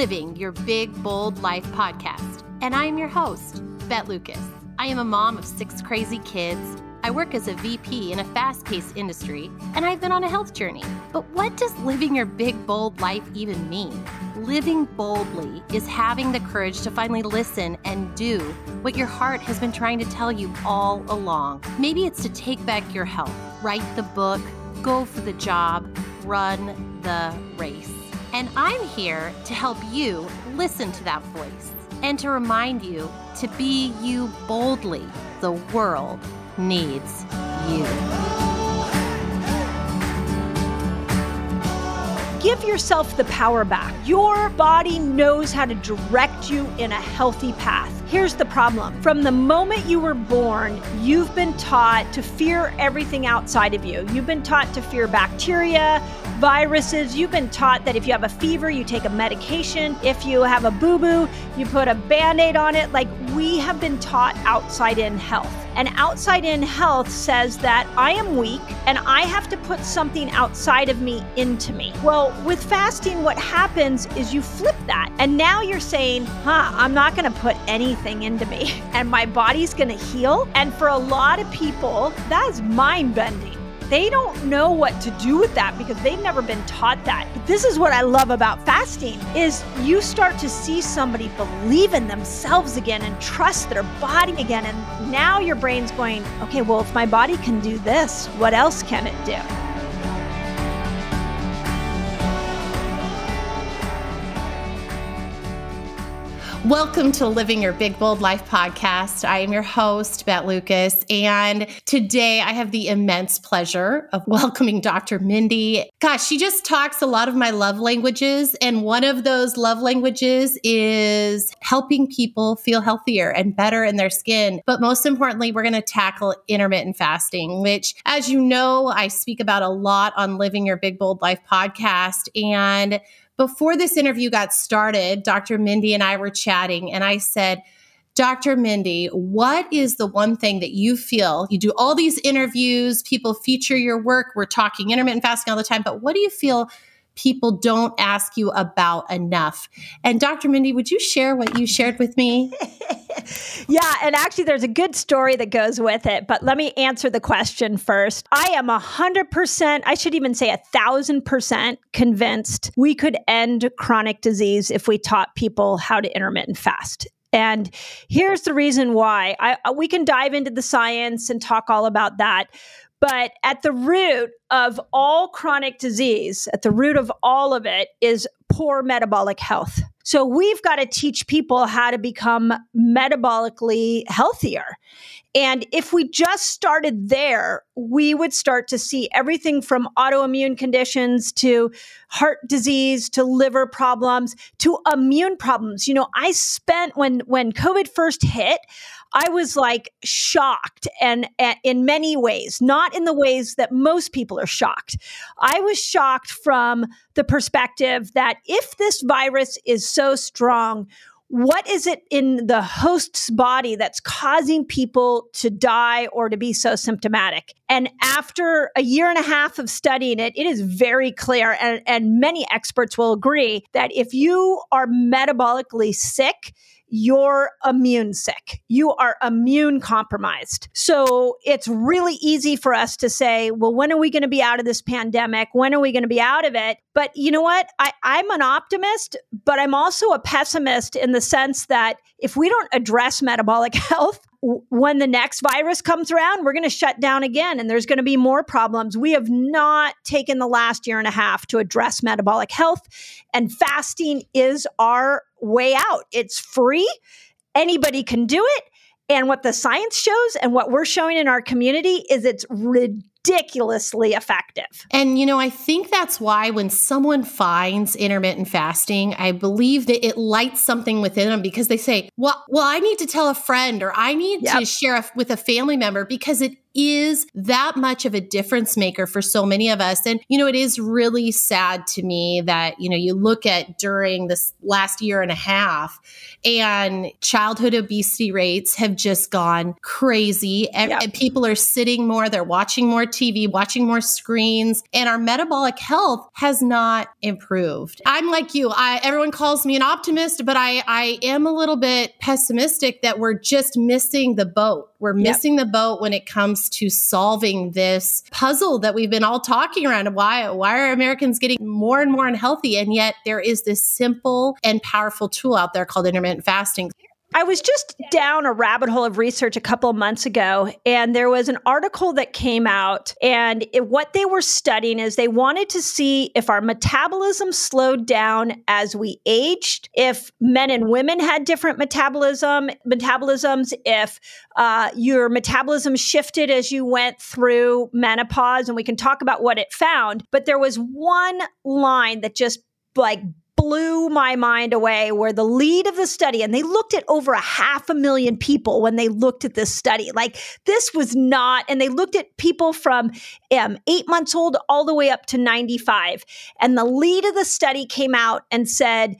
Living Your Big Bold Life podcast. And I'm your host, Beth Lucas. I am a mom of six crazy kids. I work as a VP in a fast paced industry, and I've been on a health journey. But what does living your big, bold life even mean? Living boldly is having the courage to finally listen and do what your heart has been trying to tell you all along. Maybe it's to take back your health, write the book, go for the job, run the race. And I'm here to help you listen to that voice and to remind you to be you boldly. The world needs you. Give yourself the power back. Your body knows how to direct you in a healthy path. Here's the problem from the moment you were born, you've been taught to fear everything outside of you. You've been taught to fear bacteria, viruses. You've been taught that if you have a fever, you take a medication. If you have a boo boo, you put a band aid on it. Like we have been taught outside in health. And outside in health says that I am weak and I have to put something outside of me into me. Well, with fasting, what happens is you flip that. And now you're saying, huh, I'm not going to put anything into me and my body's going to heal. And for a lot of people, that's mind bending they don't know what to do with that because they've never been taught that. But this is what I love about fasting is you start to see somebody believe in themselves again and trust their body again and now your brain's going, "Okay, well if my body can do this, what else can it do?" Welcome to Living Your Big Bold Life podcast. I am your host, Beth Lucas, and today I have the immense pleasure of welcoming Dr. Mindy. Gosh, she just talks a lot of my love languages, and one of those love languages is helping people feel healthier and better in their skin. But most importantly, we're going to tackle intermittent fasting, which, as you know, I speak about a lot on Living Your Big Bold Life podcast. And before this interview got started, Dr. Mindy and I were chatting, and I said, Dr. Mindy, what is the one thing that you feel? You do all these interviews, people feature your work, we're talking intermittent fasting all the time, but what do you feel people don't ask you about enough. And Dr. Mindy, would you share what you shared with me? yeah, and actually, there's a good story that goes with it, but let me answer the question first. I am a hundred percent, I should even say a thousand percent convinced we could end chronic disease if we taught people how to intermittent fast. And here's the reason why. I, we can dive into the science and talk all about that. But at the root of all chronic disease, at the root of all of it is poor metabolic health. So we've got to teach people how to become metabolically healthier. And if we just started there, we would start to see everything from autoimmune conditions to heart disease to liver problems to immune problems. You know, I spent when when COVID first hit, I was like shocked and, and, in many ways, not in the ways that most people are shocked. I was shocked from the perspective that if this virus is so strong, what is it in the host's body that's causing people to die or to be so symptomatic? And after a year and a half of studying it, it is very clear, and, and many experts will agree that if you are metabolically sick, you're immune sick. You are immune compromised. So it's really easy for us to say, well, when are we going to be out of this pandemic? When are we going to be out of it? But you know what? I, I'm an optimist, but I'm also a pessimist in the sense that if we don't address metabolic health, when the next virus comes around, we're going to shut down again and there's going to be more problems. We have not taken the last year and a half to address metabolic health, and fasting is our way out. It's free, anybody can do it. And what the science shows and what we're showing in our community is it's ridiculously effective. And, you know, I think that's why when someone finds intermittent fasting, I believe that it lights something within them because they say, well, well, I need to tell a friend or I need yep. to share a, with a family member because it is that much of a difference maker for so many of us. And, you know, it is really sad to me that, you know, you look at during this last year and a half and childhood obesity rates have just gone crazy. Yep. And people are sitting more, they're watching more TV, watching more screens, and our metabolic health has not improved. I'm like you. I everyone calls me an optimist, but I I am a little bit pessimistic that we're just missing the boat. We're missing yep. the boat when it comes to solving this puzzle that we've been all talking around. Why why are Americans getting more and more unhealthy and yet there is this simple and powerful tool out there called intermittent fasting. I was just down a rabbit hole of research a couple of months ago, and there was an article that came out. And it, what they were studying is they wanted to see if our metabolism slowed down as we aged, if men and women had different metabolism metabolisms, if uh, your metabolism shifted as you went through menopause. And we can talk about what it found. But there was one line that just like blew my mind away where the lead of the study, and they looked at over a half a million people when they looked at this study. Like this was not, and they looked at people from um, eight months old all the way up to 95. And the lead of the study came out and said,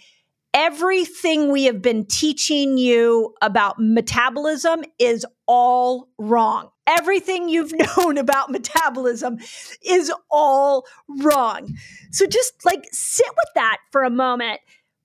everything we have been teaching you about metabolism is all wrong. Everything you've known about metabolism is all wrong. So just like sit with that for a moment.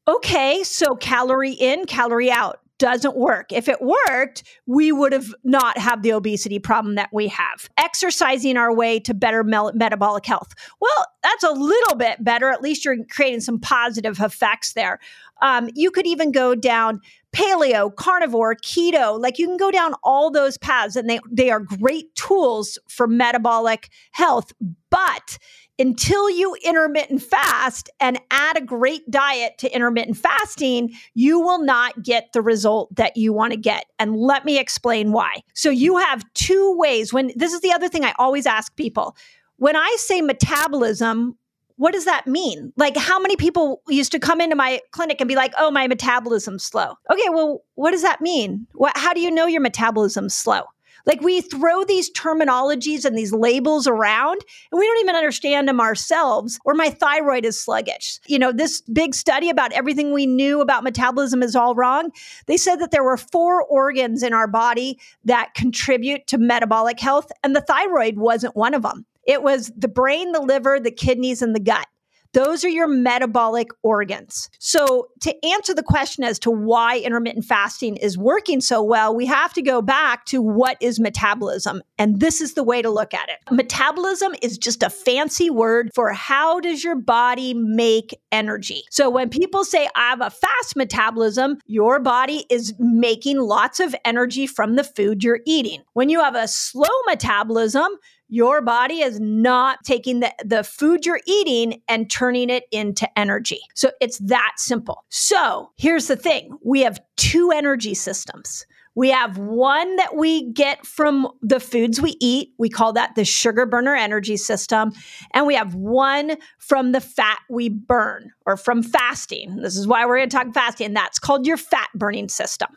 Okay, so calorie in, calorie out doesn't work. If it worked, we would have not have the obesity problem that we have. Exercising our way to better me- metabolic health. Well, that's a little bit better. At least you're creating some positive effects there. Um, you could even go down paleo, carnivore, keto. Like you can go down all those paths, and they they are great tools for metabolic health. But until you intermittent fast and add a great diet to intermittent fasting, you will not get the result that you want to get. And let me explain why. So you have two ways when this is the other thing I always ask people. When I say metabolism, what does that mean? Like, how many people used to come into my clinic and be like, oh, my metabolism's slow? Okay, well, what does that mean? What, how do you know your metabolism's slow? Like, we throw these terminologies and these labels around, and we don't even understand them ourselves, or my thyroid is sluggish. You know, this big study about everything we knew about metabolism is all wrong. They said that there were four organs in our body that contribute to metabolic health, and the thyroid wasn't one of them. It was the brain, the liver, the kidneys, and the gut. Those are your metabolic organs. So, to answer the question as to why intermittent fasting is working so well, we have to go back to what is metabolism. And this is the way to look at it. Metabolism is just a fancy word for how does your body make energy. So, when people say, I have a fast metabolism, your body is making lots of energy from the food you're eating. When you have a slow metabolism, your body is not taking the, the food you're eating and turning it into energy. So it's that simple. So here's the thing we have two energy systems. We have one that we get from the foods we eat. We call that the sugar burner energy system. And we have one from the fat we burn or from fasting. This is why we're going to talk fasting. That's called your fat burning system.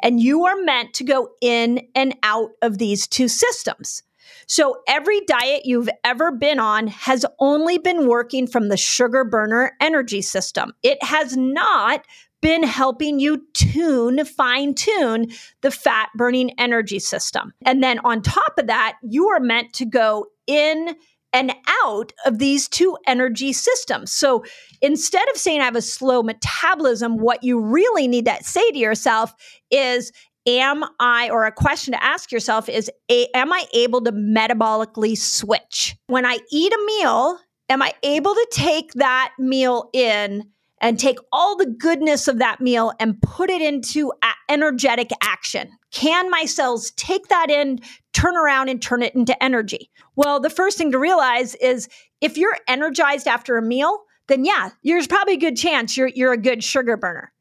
And you are meant to go in and out of these two systems. So every diet you've ever been on has only been working from the sugar burner energy system. It has not been helping you tune, fine tune the fat burning energy system. And then on top of that, you are meant to go in and out of these two energy systems. So instead of saying I have a slow metabolism, what you really need to say to yourself is am I, or a question to ask yourself is, am I able to metabolically switch? When I eat a meal, am I able to take that meal in and take all the goodness of that meal and put it into energetic action? Can my cells take that in, turn around, and turn it into energy? Well, the first thing to realize is if you're energized after a meal, then yeah, there's probably a good chance you're, you're a good sugar burner.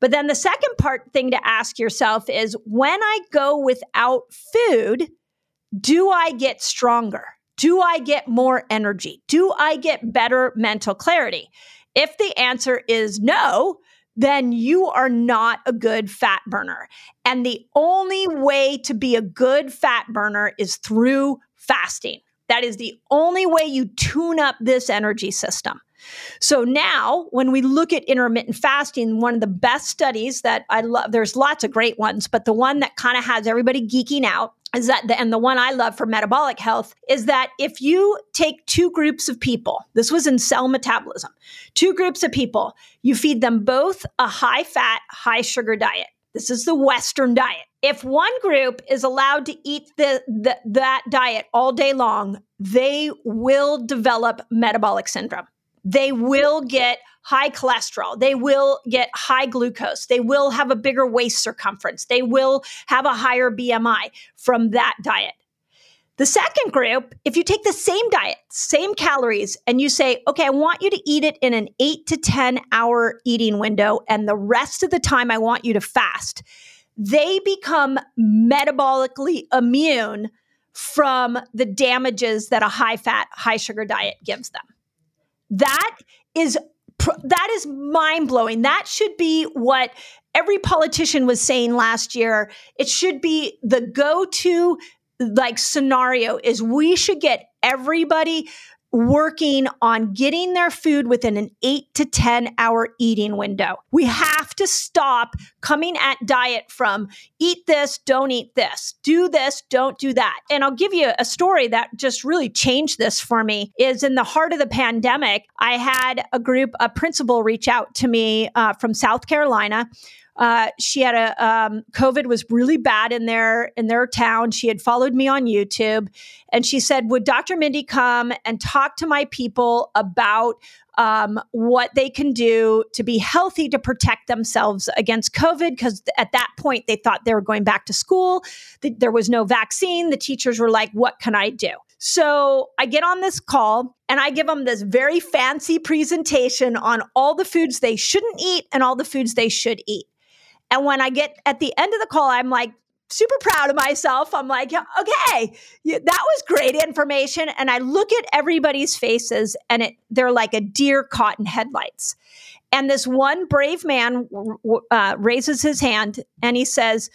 But then the second part thing to ask yourself is when I go without food, do I get stronger? Do I get more energy? Do I get better mental clarity? If the answer is no, then you are not a good fat burner. And the only way to be a good fat burner is through fasting. That is the only way you tune up this energy system. So now, when we look at intermittent fasting, one of the best studies that I love, there's lots of great ones, but the one that kind of has everybody geeking out is that, the, and the one I love for metabolic health is that if you take two groups of people, this was in cell metabolism, two groups of people, you feed them both a high fat, high sugar diet. This is the Western diet. If one group is allowed to eat the, the, that diet all day long, they will develop metabolic syndrome. They will get high cholesterol. They will get high glucose. They will have a bigger waist circumference. They will have a higher BMI from that diet. The second group, if you take the same diet, same calories, and you say, okay, I want you to eat it in an eight to 10 hour eating window, and the rest of the time I want you to fast, they become metabolically immune from the damages that a high fat, high sugar diet gives them. That is that is mind blowing. That should be what every politician was saying last year. It should be the go to like scenario is we should get everybody working on getting their food within an eight to 10 hour eating window. We have to stop coming at diet from eat this, don't eat this, do this, don't do that. And I'll give you a story that just really changed this for me is in the heart of the pandemic, I had a group, a principal reach out to me uh, from South Carolina uh, she had a um, COVID was really bad in their in their town. She had followed me on YouTube, and she said, "Would Dr. Mindy come and talk to my people about um, what they can do to be healthy to protect themselves against COVID. Because at that point, they thought they were going back to school. There was no vaccine. The teachers were like, What can I do? So I get on this call and I give them this very fancy presentation on all the foods they shouldn't eat and all the foods they should eat. And when I get at the end of the call, I'm like, super proud of myself. I'm like, okay, that was great information. And I look at everybody's faces and it, they're like a deer caught in headlights. And this one brave man uh, raises his hand and he says,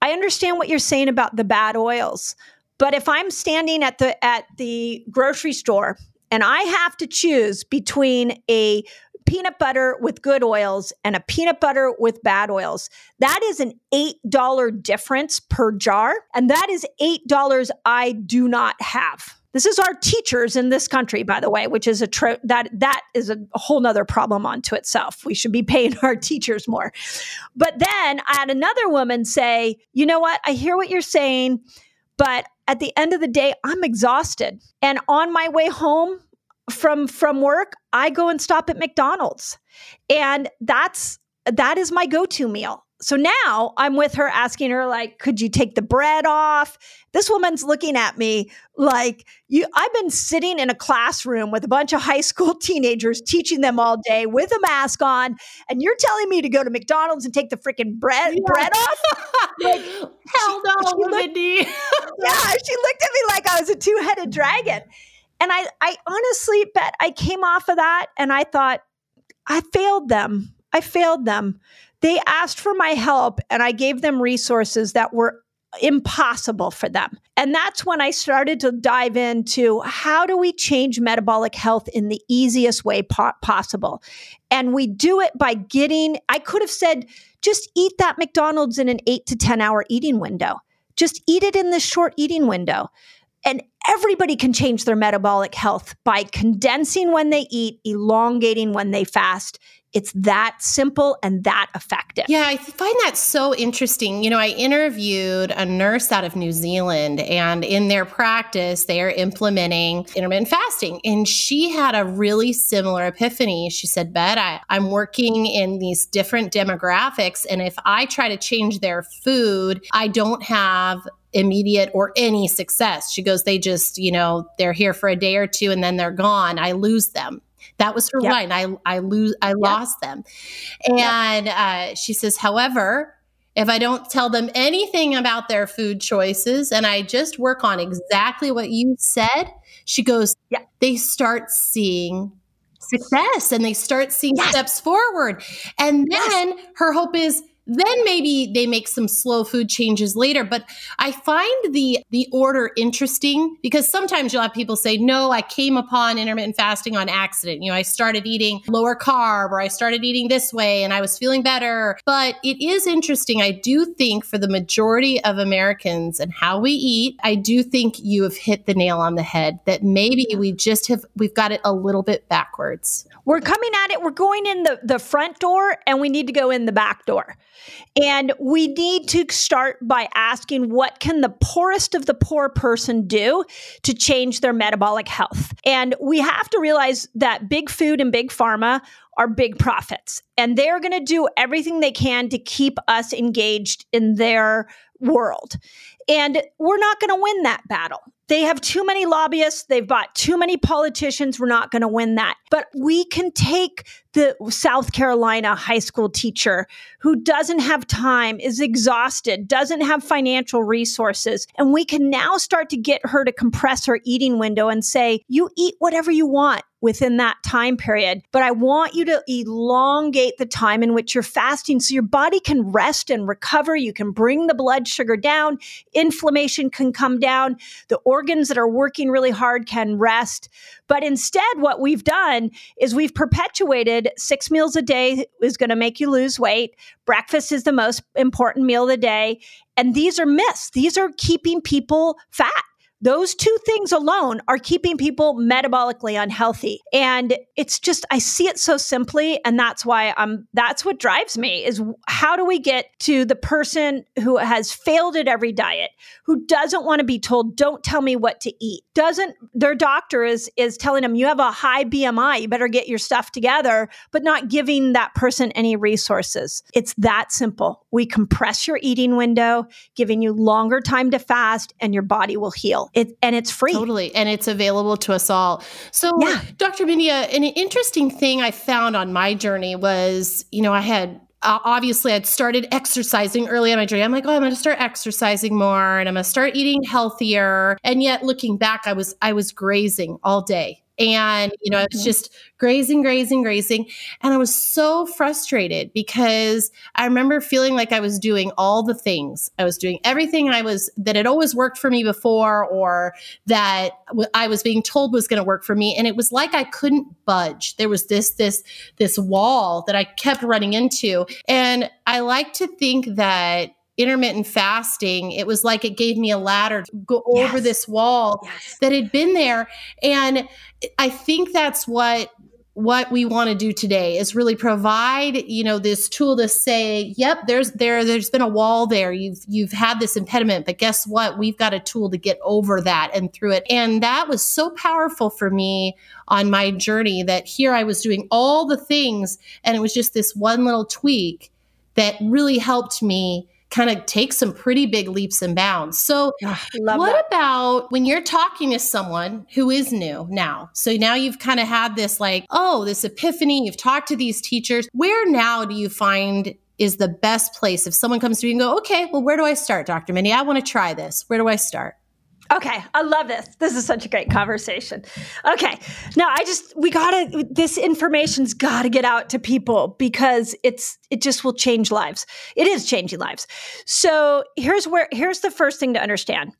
I understand what you're saying about the bad oils. But if I'm standing at the at the grocery store and I have to choose between a peanut butter with good oils and a peanut butter with bad oils. That is an $8 difference per jar. And that is $8 I do not have. This is our teachers in this country, by the way, which is a tro- that that is a whole nother problem unto itself. We should be paying our teachers more. But then I had another woman say, you know what? I hear what you're saying, but at the end of the day, I'm exhausted. And on my way home, from from work, I go and stop at McDonald's. And that's that is my go-to meal. So now I'm with her asking her like, could you take the bread off? This woman's looking at me like you I've been sitting in a classroom with a bunch of high school teenagers teaching them all day with a mask on and you're telling me to go to McDonald's and take the freaking bread yeah. bread off? Like, Hell no, she looked, yeah, she looked at me like I was a two-headed dragon. And I, I honestly Beth I came off of that and I thought, I failed them. I failed them. They asked for my help and I gave them resources that were impossible for them. And that's when I started to dive into how do we change metabolic health in the easiest way po- possible. And we do it by getting, I could have said, just eat that McDonald's in an eight to 10 hour eating window. Just eat it in this short eating window. And everybody can change their metabolic health by condensing when they eat, elongating when they fast. It's that simple and that effective. Yeah, I find that so interesting. You know, I interviewed a nurse out of New Zealand, and in their practice, they are implementing intermittent fasting. And she had a really similar epiphany. She said, Beth, I, I'm working in these different demographics, and if I try to change their food, I don't have immediate or any success. She goes, they just, you know, they're here for a day or two and then they're gone. I lose them. That was her yep. line. I I lose I yep. lost them. And yep. uh, she says, however, if I don't tell them anything about their food choices and I just work on exactly what you said, she goes, yeah. they start seeing success and they start seeing yes. steps forward. And then yes. her hope is then maybe they make some slow food changes later but i find the the order interesting because sometimes you'll have people say no i came upon intermittent fasting on accident. You know i started eating lower carb or i started eating this way and i was feeling better. But it is interesting. I do think for the majority of americans and how we eat i do think you have hit the nail on the head that maybe we just have we've got it a little bit backwards. We're coming at it we're going in the the front door and we need to go in the back door and we need to start by asking what can the poorest of the poor person do to change their metabolic health? And we have to realize that big food and big pharma are big profits and they're going to do everything they can to keep us engaged in their world. And we're not going to win that battle. They have too many lobbyists. They've bought too many politicians. We're not going to win that. But we can take the South Carolina high school teacher who doesn't have time, is exhausted, doesn't have financial resources. And we can now start to get her to compress her eating window and say, you eat whatever you want within that time period. But I want you to elongate the time in which you're fasting so your body can rest and recover. You can bring the blood sugar down, inflammation can come down, the organs that are working really hard can rest. But instead, what we've done is we've perpetuated six meals a day is going to make you lose weight. Breakfast is the most important meal of the day. And these are myths. These are keeping people fat. Those two things alone are keeping people metabolically unhealthy. And it's just, I see it so simply. And that's why I'm, that's what drives me is how do we get to the person who has failed at every diet, who doesn't want to be told, don't tell me what to eat, doesn't, their doctor is, is telling them, you have a high BMI, you better get your stuff together, but not giving that person any resources. It's that simple. We compress your eating window, giving you longer time to fast, and your body will heal. It, and it's free. Totally. And it's available to us all. So, yeah. Dr. Mindia, an interesting thing I found on my journey was, you know, I had uh, obviously I'd started exercising early in my journey. I'm like, oh, I'm going to start exercising more and I'm going to start eating healthier. And yet looking back, I was I was grazing all day. And, you know, I was mm-hmm. just grazing, grazing, grazing. And I was so frustrated because I remember feeling like I was doing all the things. I was doing everything I was that had always worked for me before or that I was being told was going to work for me. And it was like I couldn't budge. There was this, this, this wall that I kept running into. And I like to think that intermittent fasting, it was like it gave me a ladder to go yes. over this wall yes. that had been there. And I think that's what what we want to do today is really provide you know this tool to say yep there's there there's been a wall there you've you've had this impediment but guess what we've got a tool to get over that and through it and that was so powerful for me on my journey that here I was doing all the things and it was just this one little tweak that really helped me kind of take some pretty big leaps and bounds. So, ah, what that. about when you're talking to someone who is new now? So now you've kind of had this like, oh, this epiphany, you've talked to these teachers. Where now do you find is the best place if someone comes to you and go, okay, well, where do I start, Dr. Mindy? I want to try this. Where do I start? Okay, I love this. This is such a great conversation. Okay, now I just we gotta this information's got to get out to people because it's it just will change lives. It is changing lives. So here's where here's the first thing to understand.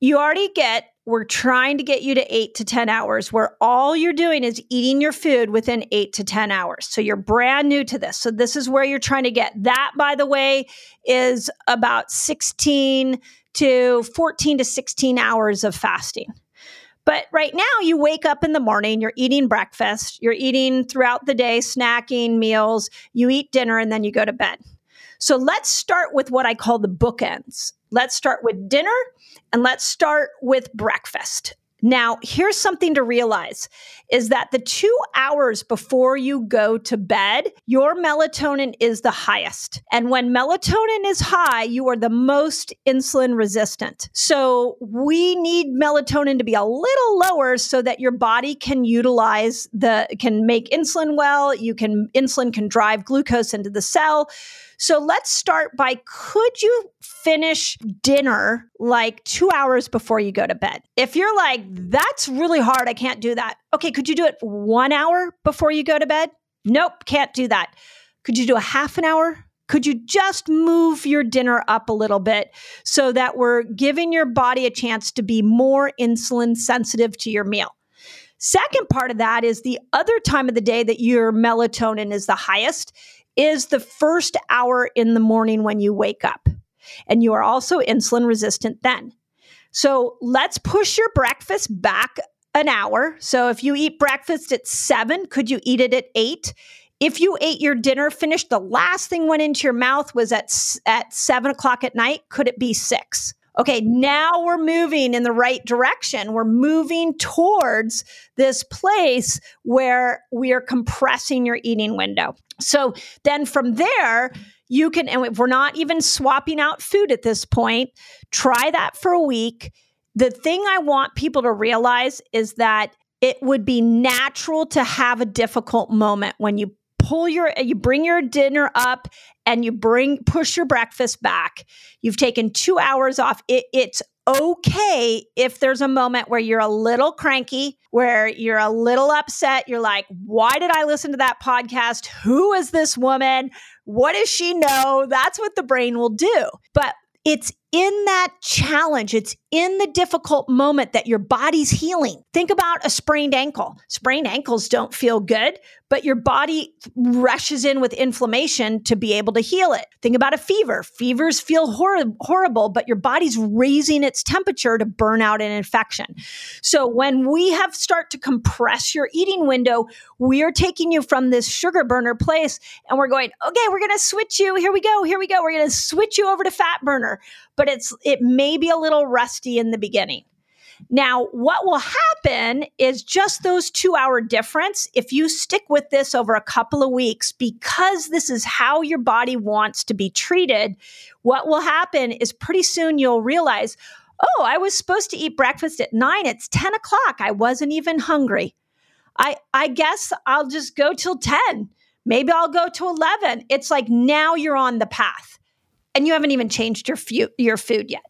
You already get we're trying to get you to eight to 10 hours where all you're doing is eating your food within eight to 10 hours. So you're brand new to this. So this is where you're trying to get. That, by the way, is about 16 to 14 to 16 hours of fasting. But right now, you wake up in the morning, you're eating breakfast, you're eating throughout the day, snacking, meals, you eat dinner, and then you go to bed. So let's start with what I call the bookends. Let's start with dinner and let's start with breakfast. Now, here's something to realize is that the two hours before you go to bed, your melatonin is the highest. And when melatonin is high, you are the most insulin resistant. So we need melatonin to be a little lower so that your body can utilize the, can make insulin well. You can, insulin can drive glucose into the cell. So let's start by could you finish dinner like two hours before you go to bed? If you're like, that's really hard, I can't do that. Okay, could you do it one hour before you go to bed? Nope, can't do that. Could you do a half an hour? Could you just move your dinner up a little bit so that we're giving your body a chance to be more insulin sensitive to your meal? Second part of that is the other time of the day that your melatonin is the highest is the first hour in the morning when you wake up. And you are also insulin resistant then. So let's push your breakfast back an hour. So if you eat breakfast at seven, could you eat it at eight? If you ate your dinner, finished, the last thing went into your mouth was at, at seven o'clock at night, could it be six? Okay, now we're moving in the right direction. We're moving towards this place where we are compressing your eating window. So then from there, you can, and if we're not even swapping out food at this point, try that for a week. The thing I want people to realize is that it would be natural to have a difficult moment when you pull your you bring your dinner up and you bring push your breakfast back. You've taken two hours off. It, it's okay if there's a moment where you're a little cranky where you're a little upset. You're like why did i listen to that podcast? Who is this woman? What does she know? That's what the brain will do. But it's in that challenge, it's in the difficult moment that your body's healing. Think about a sprained ankle. Sprained ankles don't feel good, but your body rushes in with inflammation to be able to heal it. Think about a fever. Fevers feel hor- horrible, but your body's raising its temperature to burn out an infection. So when we have start to compress your eating window, we are taking you from this sugar burner place and we're going, okay, we're going to switch you. Here we go. Here we go. We're going to switch you over to fat burner but it's it may be a little rusty in the beginning. Now, what will happen is just those two hour difference. If you stick with this over a couple of weeks, because this is how your body wants to be treated, what will happen is pretty soon you'll realize, oh, I was supposed to eat breakfast at nine. It's 10 o'clock. I wasn't even hungry. I, I guess I'll just go till 10. Maybe I'll go to 11. It's like now you're on the path and you haven't even changed your fu- your food yet.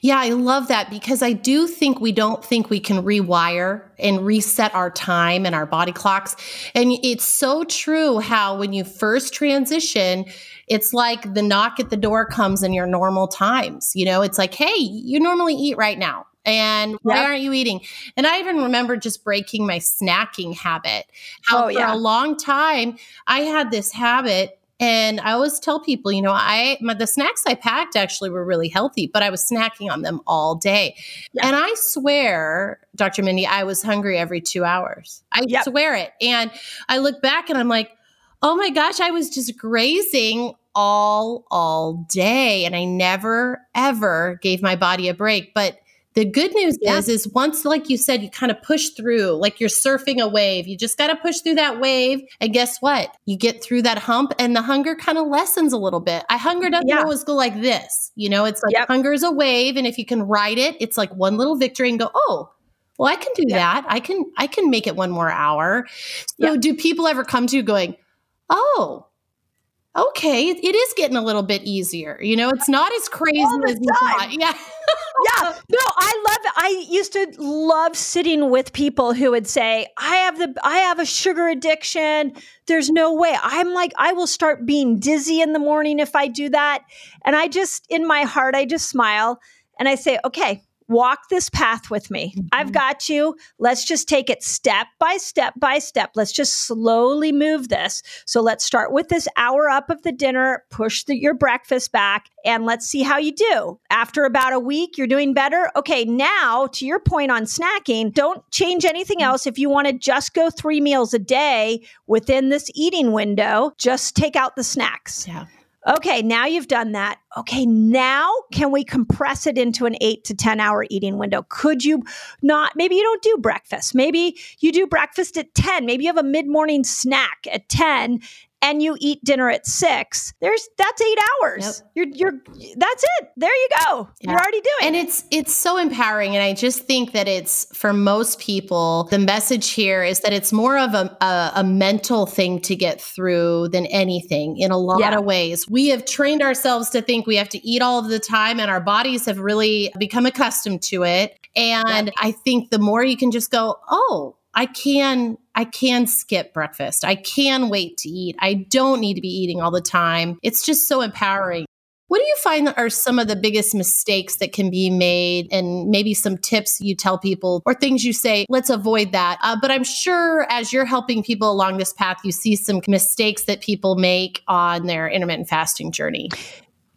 Yeah, I love that because I do think we don't think we can rewire and reset our time and our body clocks. And it's so true how when you first transition, it's like the knock at the door comes in your normal times. You know, it's like, hey, you normally eat right now. And why yep. aren't you eating? And I even remember just breaking my snacking habit. How oh, for yeah. a long time I had this habit and I always tell people, you know, I my, the snacks I packed actually were really healthy, but I was snacking on them all day. And I swear, Dr. Mindy, I was hungry every two hours. I yep. swear it. And I look back and I'm like, oh my gosh, I was just grazing all all day and I never ever gave my body a break. But the good news yeah. is, is once, like you said, you kind of push through, like you're surfing a wave. You just got to push through that wave. And guess what? You get through that hump and the hunger kind of lessens a little bit. I hunger doesn't yeah. always go like this. You know, it's like yep. hunger is a wave. And if you can ride it, it's like one little victory and go, oh, well, I can do yep. that. I can, I can make it one more hour. So yep. do people ever come to you going, oh, okay, it is getting a little bit easier. You know, it's not as crazy as you thought. Yeah. yeah. No, I love. I used to love sitting with people who would say, I have the I have a sugar addiction. There's no way. I'm like, I will start being dizzy in the morning if I do that. And I just in my heart, I just smile and I say, okay, walk this path with me. Mm-hmm. I've got you. Let's just take it step by step by step. Let's just slowly move this. So let's start with this hour up of the dinner, push the, your breakfast back, and let's see how you do. After about a week, you're doing better. Okay, now to your point on snacking, don't change anything else. If you want to just go three meals a day within this eating window, just take out the snacks. Yeah. Okay, now you've done that. Okay, now can we compress it into an eight to 10 hour eating window? Could you not? Maybe you don't do breakfast. Maybe you do breakfast at 10. Maybe you have a mid morning snack at 10 and you eat dinner at six, there's that's eight hours. Yep. You're you're that's it. There you go. Yeah. You're already doing. And it's it's so empowering. And I just think that it's for most people, the message here is that it's more of a a, a mental thing to get through than anything in a lot yeah. of ways. We have trained ourselves to think we have to eat all of the time, and our bodies have really become accustomed to it. And. I think the more you can just go, oh, I can I can skip breakfast. I can wait to eat. I don't need to be eating all the time. It's just so empowering. What do you find are some of the biggest mistakes that can be made, and maybe some tips you tell people or things you say, let's avoid that? Uh, but I'm sure as you're helping people along this path, you see some mistakes that people make on their intermittent fasting journey.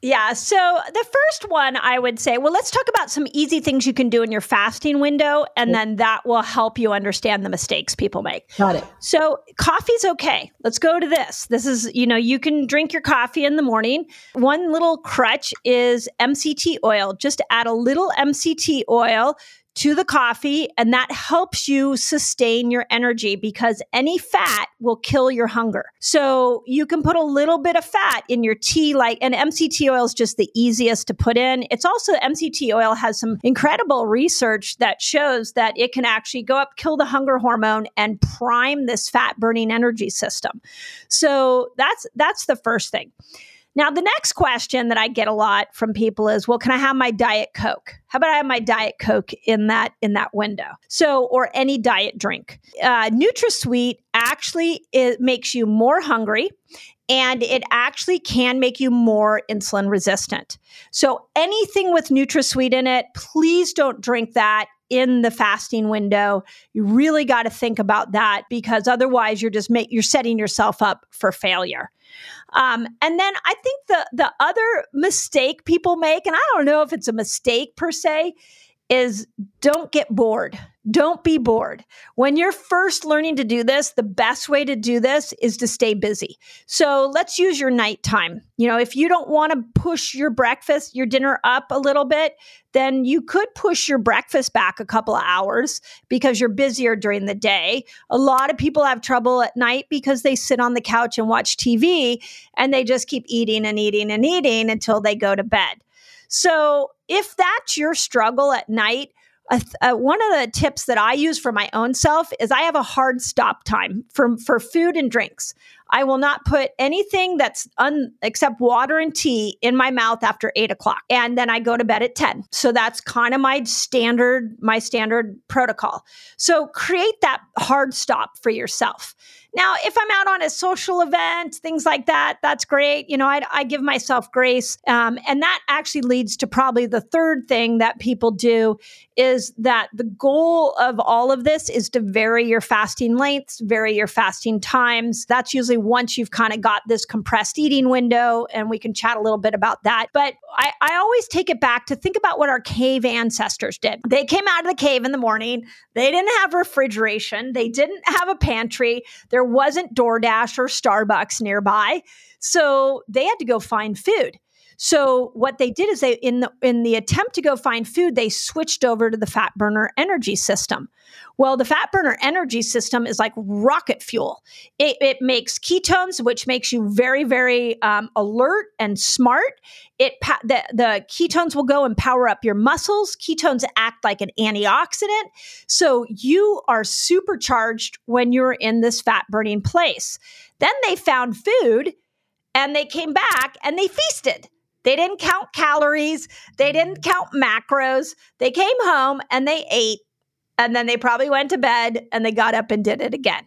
Yeah. So the first one I would say, well, let's talk about some easy things you can do in your fasting window, and then that will help you understand the mistakes people make. Got it. So coffee's okay. Let's go to this. This is, you know, you can drink your coffee in the morning. One little crutch is MCT oil. Just add a little MCT oil to the coffee, and that helps you sustain your energy because any fat will kill your hunger. So you can put a little bit of fat in your tea, like, and MCT oil is just the easiest to put in. It's also, MCT oil has some incredible research that shows that it can actually go up, kill the hunger hormone, and prime this fat burning energy system. So that's, that's the first thing. Now, the next question that I get a lot from people is, well, can I have my diet Coke? How about I have my diet Coke in that in that window? So, or any diet drink. Uh, NutraSweet actually it makes you more hungry, and it actually can make you more insulin resistant. So, anything with NutraSweet in it, please don't drink that in the fasting window. You really got to think about that because otherwise, you're just make, you're setting yourself up for failure. Um, and then I think the the other mistake people make, and I don't know if it's a mistake per se, is don't get bored. Don't be bored. When you're first learning to do this, the best way to do this is to stay busy. So let's use your nighttime. You know, if you don't want to push your breakfast, your dinner up a little bit, then you could push your breakfast back a couple of hours because you're busier during the day. A lot of people have trouble at night because they sit on the couch and watch TV and they just keep eating and eating and eating until they go to bed. So if that's your struggle at night, uh, one of the tips that I use for my own self is I have a hard stop time for, for food and drinks. I will not put anything that's un, except water and tea in my mouth after eight o'clock. And then I go to bed at 10. So that's kind of my standard, my standard protocol. So create that hard stop for yourself. Now, if I'm out on a social event, things like that, that's great. You know, I, I give myself grace. Um, and that actually leads to probably the third thing that people do is that the goal of all of this is to vary your fasting lengths, vary your fasting times. That's usually once you've kind of got this compressed eating window, and we can chat a little bit about that. But I, I always take it back to think about what our cave ancestors did. They came out of the cave in the morning, they didn't have refrigeration, they didn't have a pantry. There there wasn't DoorDash or Starbucks nearby. So they had to go find food. So what they did is they in the in the attempt to go find food, they switched over to the fat burner energy system. Well, the fat burner energy system is like rocket fuel. It, it makes ketones, which makes you very, very um, alert and smart. It the, the ketones will go and power up your muscles. Ketones act like an antioxidant, so you are supercharged when you're in this fat burning place. Then they found food, and they came back and they feasted. They didn't count calories, they didn't mm. count macros. They came home and they ate, and then they probably went to bed and they got up and did it again.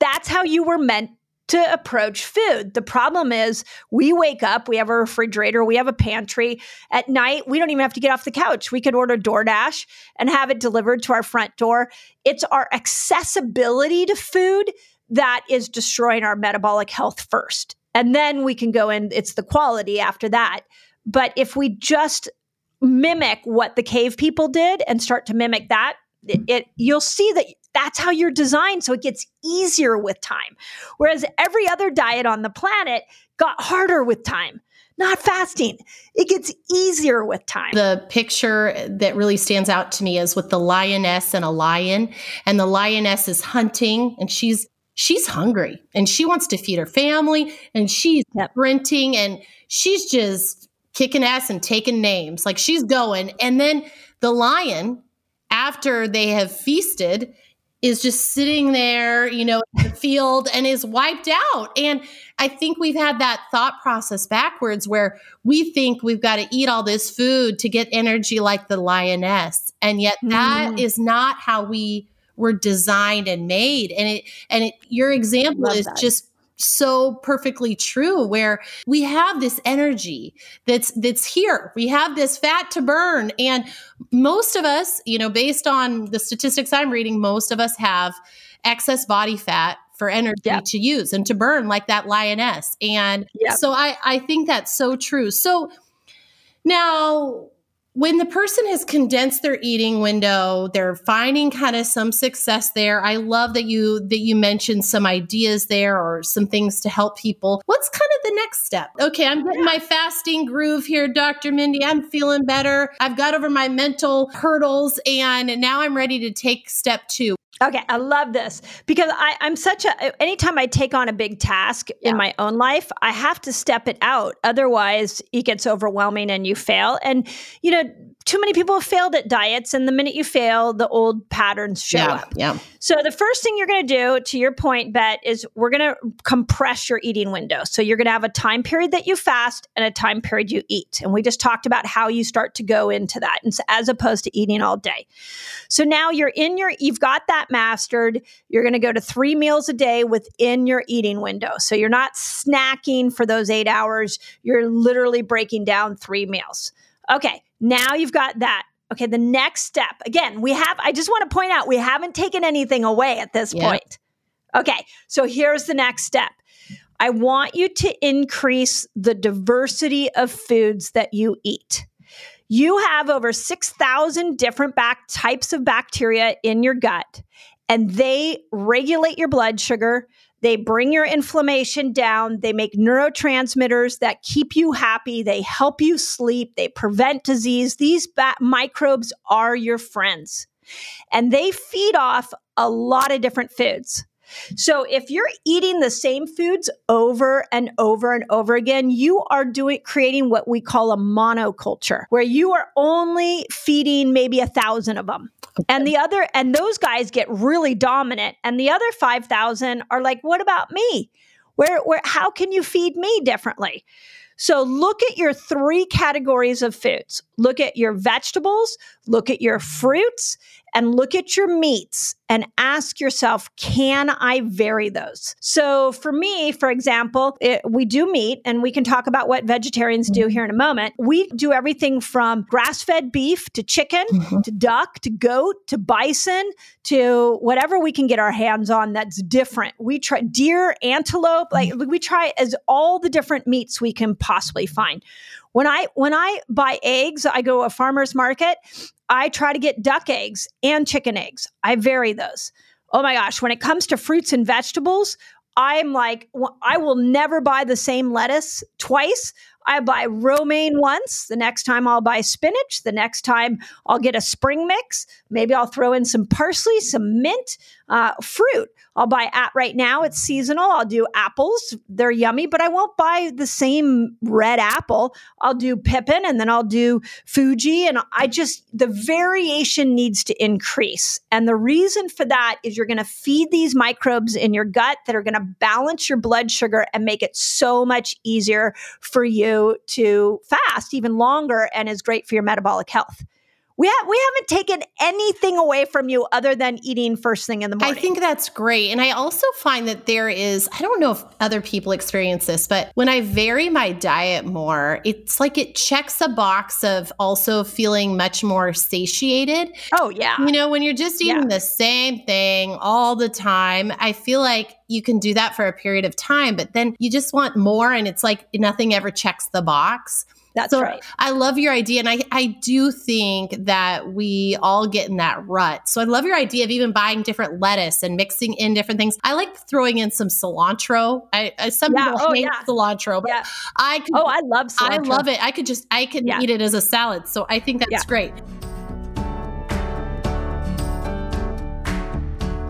That's how you were meant to approach food. The problem is we wake up, we have a refrigerator, we have a pantry. At night, we don't even have to get off the couch. We could order DoorDash and have it delivered to our front door. It's our accessibility to food that is destroying our metabolic health first. And then we can go in, it's the quality after that. But if we just mimic what the cave people did and start to mimic that, it, it, you'll see that that's how you're designed so it gets easier with time. Whereas every other diet on the planet got harder with time not fasting. It gets easier with time. The picture that really stands out to me is with the lioness and a lion, and the lioness is hunting and she's she's hungry and she wants to feed her family and she's yep. sprinting and she's just kicking ass and taking names. Like she's going. And then the lion, after they have feasted, is just sitting there, you know, in the field and is wiped out. And I think we've had that thought process backwards where we think we've got to eat all this food to get energy like the lioness. And yet that mm. is not how we were designed and made. And it and it your example is that. just so perfectly true where we have this energy that's that's here we have this fat to burn and most of us you know based on the statistics i'm reading most of us have excess body fat for energy yep. to use and to burn like that lioness and yep. so i i think that's so true so now when the person has condensed their eating window they're finding kind of some success there. I love that you that you mentioned some ideas there or some things to help people. What's kind of the next step? Okay i'm getting my fasting groove here dr mindy. I'm feeling better. I've got over my mental hurdles and now i'm ready to take step two Okay, I love this because I, I'm such a. Anytime I take on a big task yeah. in my own life, I have to step it out. Otherwise, it gets overwhelming and you fail. And, you know, too many people have failed at diets and the minute you fail the old patterns show yeah, up. yeah. So the first thing you're going to do to your point Beth is we're going to compress your eating window. So you're going to have a time period that you fast and a time period you eat. And we just talked about how you start to go into that and so, as opposed to eating all day. So now you're in your you've got that mastered. You're going to go to three meals a day within your eating window. So you're not snacking for those eight hours. You're literally breaking down three meals. Okay, now you've got that. Okay, the next step. Again, we have, I just want to point out, we haven't taken anything away at this point. Okay, so here's the next step. I want you to increase the diversity of foods that you eat. You have over 6,000 different back types of bacteria in your gut, and they regulate your blood sugar. They bring your inflammation down. They make neurotransmitters that keep you happy. They help you sleep. They prevent disease. These bat- microbes are your friends and they feed off a lot of different foods. So if you're eating the same foods over and over and over again, you are doing creating what we call a monoculture, where you are only feeding maybe a thousand of them. And the other, and those guys get really dominant. And the other 5,000 are like, what about me? Where, where, how can you feed me differently? So look at your three categories of foods. Look at your vegetables, look at your fruits, and look at your meats and ask yourself, can I vary those? So for me, for example, it, we do meat and we can talk about what vegetarians do here in a moment. We do everything from grass fed beef to chicken mm-hmm. to duck to goat to bison to whatever we can get our hands on that's different. We try deer, antelope, like mm-hmm. we try as all the different meats we can possibly find. When I when I buy eggs, I go to a farmer's market. I try to get duck eggs and chicken eggs. I vary those. Oh my gosh, when it comes to fruits and vegetables, I'm like I will never buy the same lettuce twice. I buy romaine once. The next time I'll buy spinach. The next time I'll get a spring mix. Maybe I'll throw in some parsley, some mint, uh, fruit. I'll buy at right now. It's seasonal. I'll do apples. They're yummy, but I won't buy the same red apple. I'll do pippin and then I'll do Fuji. And I just, the variation needs to increase. And the reason for that is you're going to feed these microbes in your gut that are going to balance your blood sugar and make it so much easier for you to fast even longer and is great for your metabolic health. We, ha- we haven't taken anything away from you other than eating first thing in the morning. I think that's great. And I also find that there is, I don't know if other people experience this, but when I vary my diet more, it's like it checks a box of also feeling much more satiated. Oh, yeah. You know, when you're just eating yeah. the same thing all the time, I feel like you can do that for a period of time, but then you just want more. And it's like nothing ever checks the box. That's so right. I love your idea. And I, I do think that we all get in that rut. So I love your idea of even buying different lettuce and mixing in different things. I like throwing in some cilantro. I, I some yeah. people oh, hate yeah. cilantro, but yeah. I could, Oh, I love cilantro. I love it. I could just I could eat it as a salad. So I think that's great.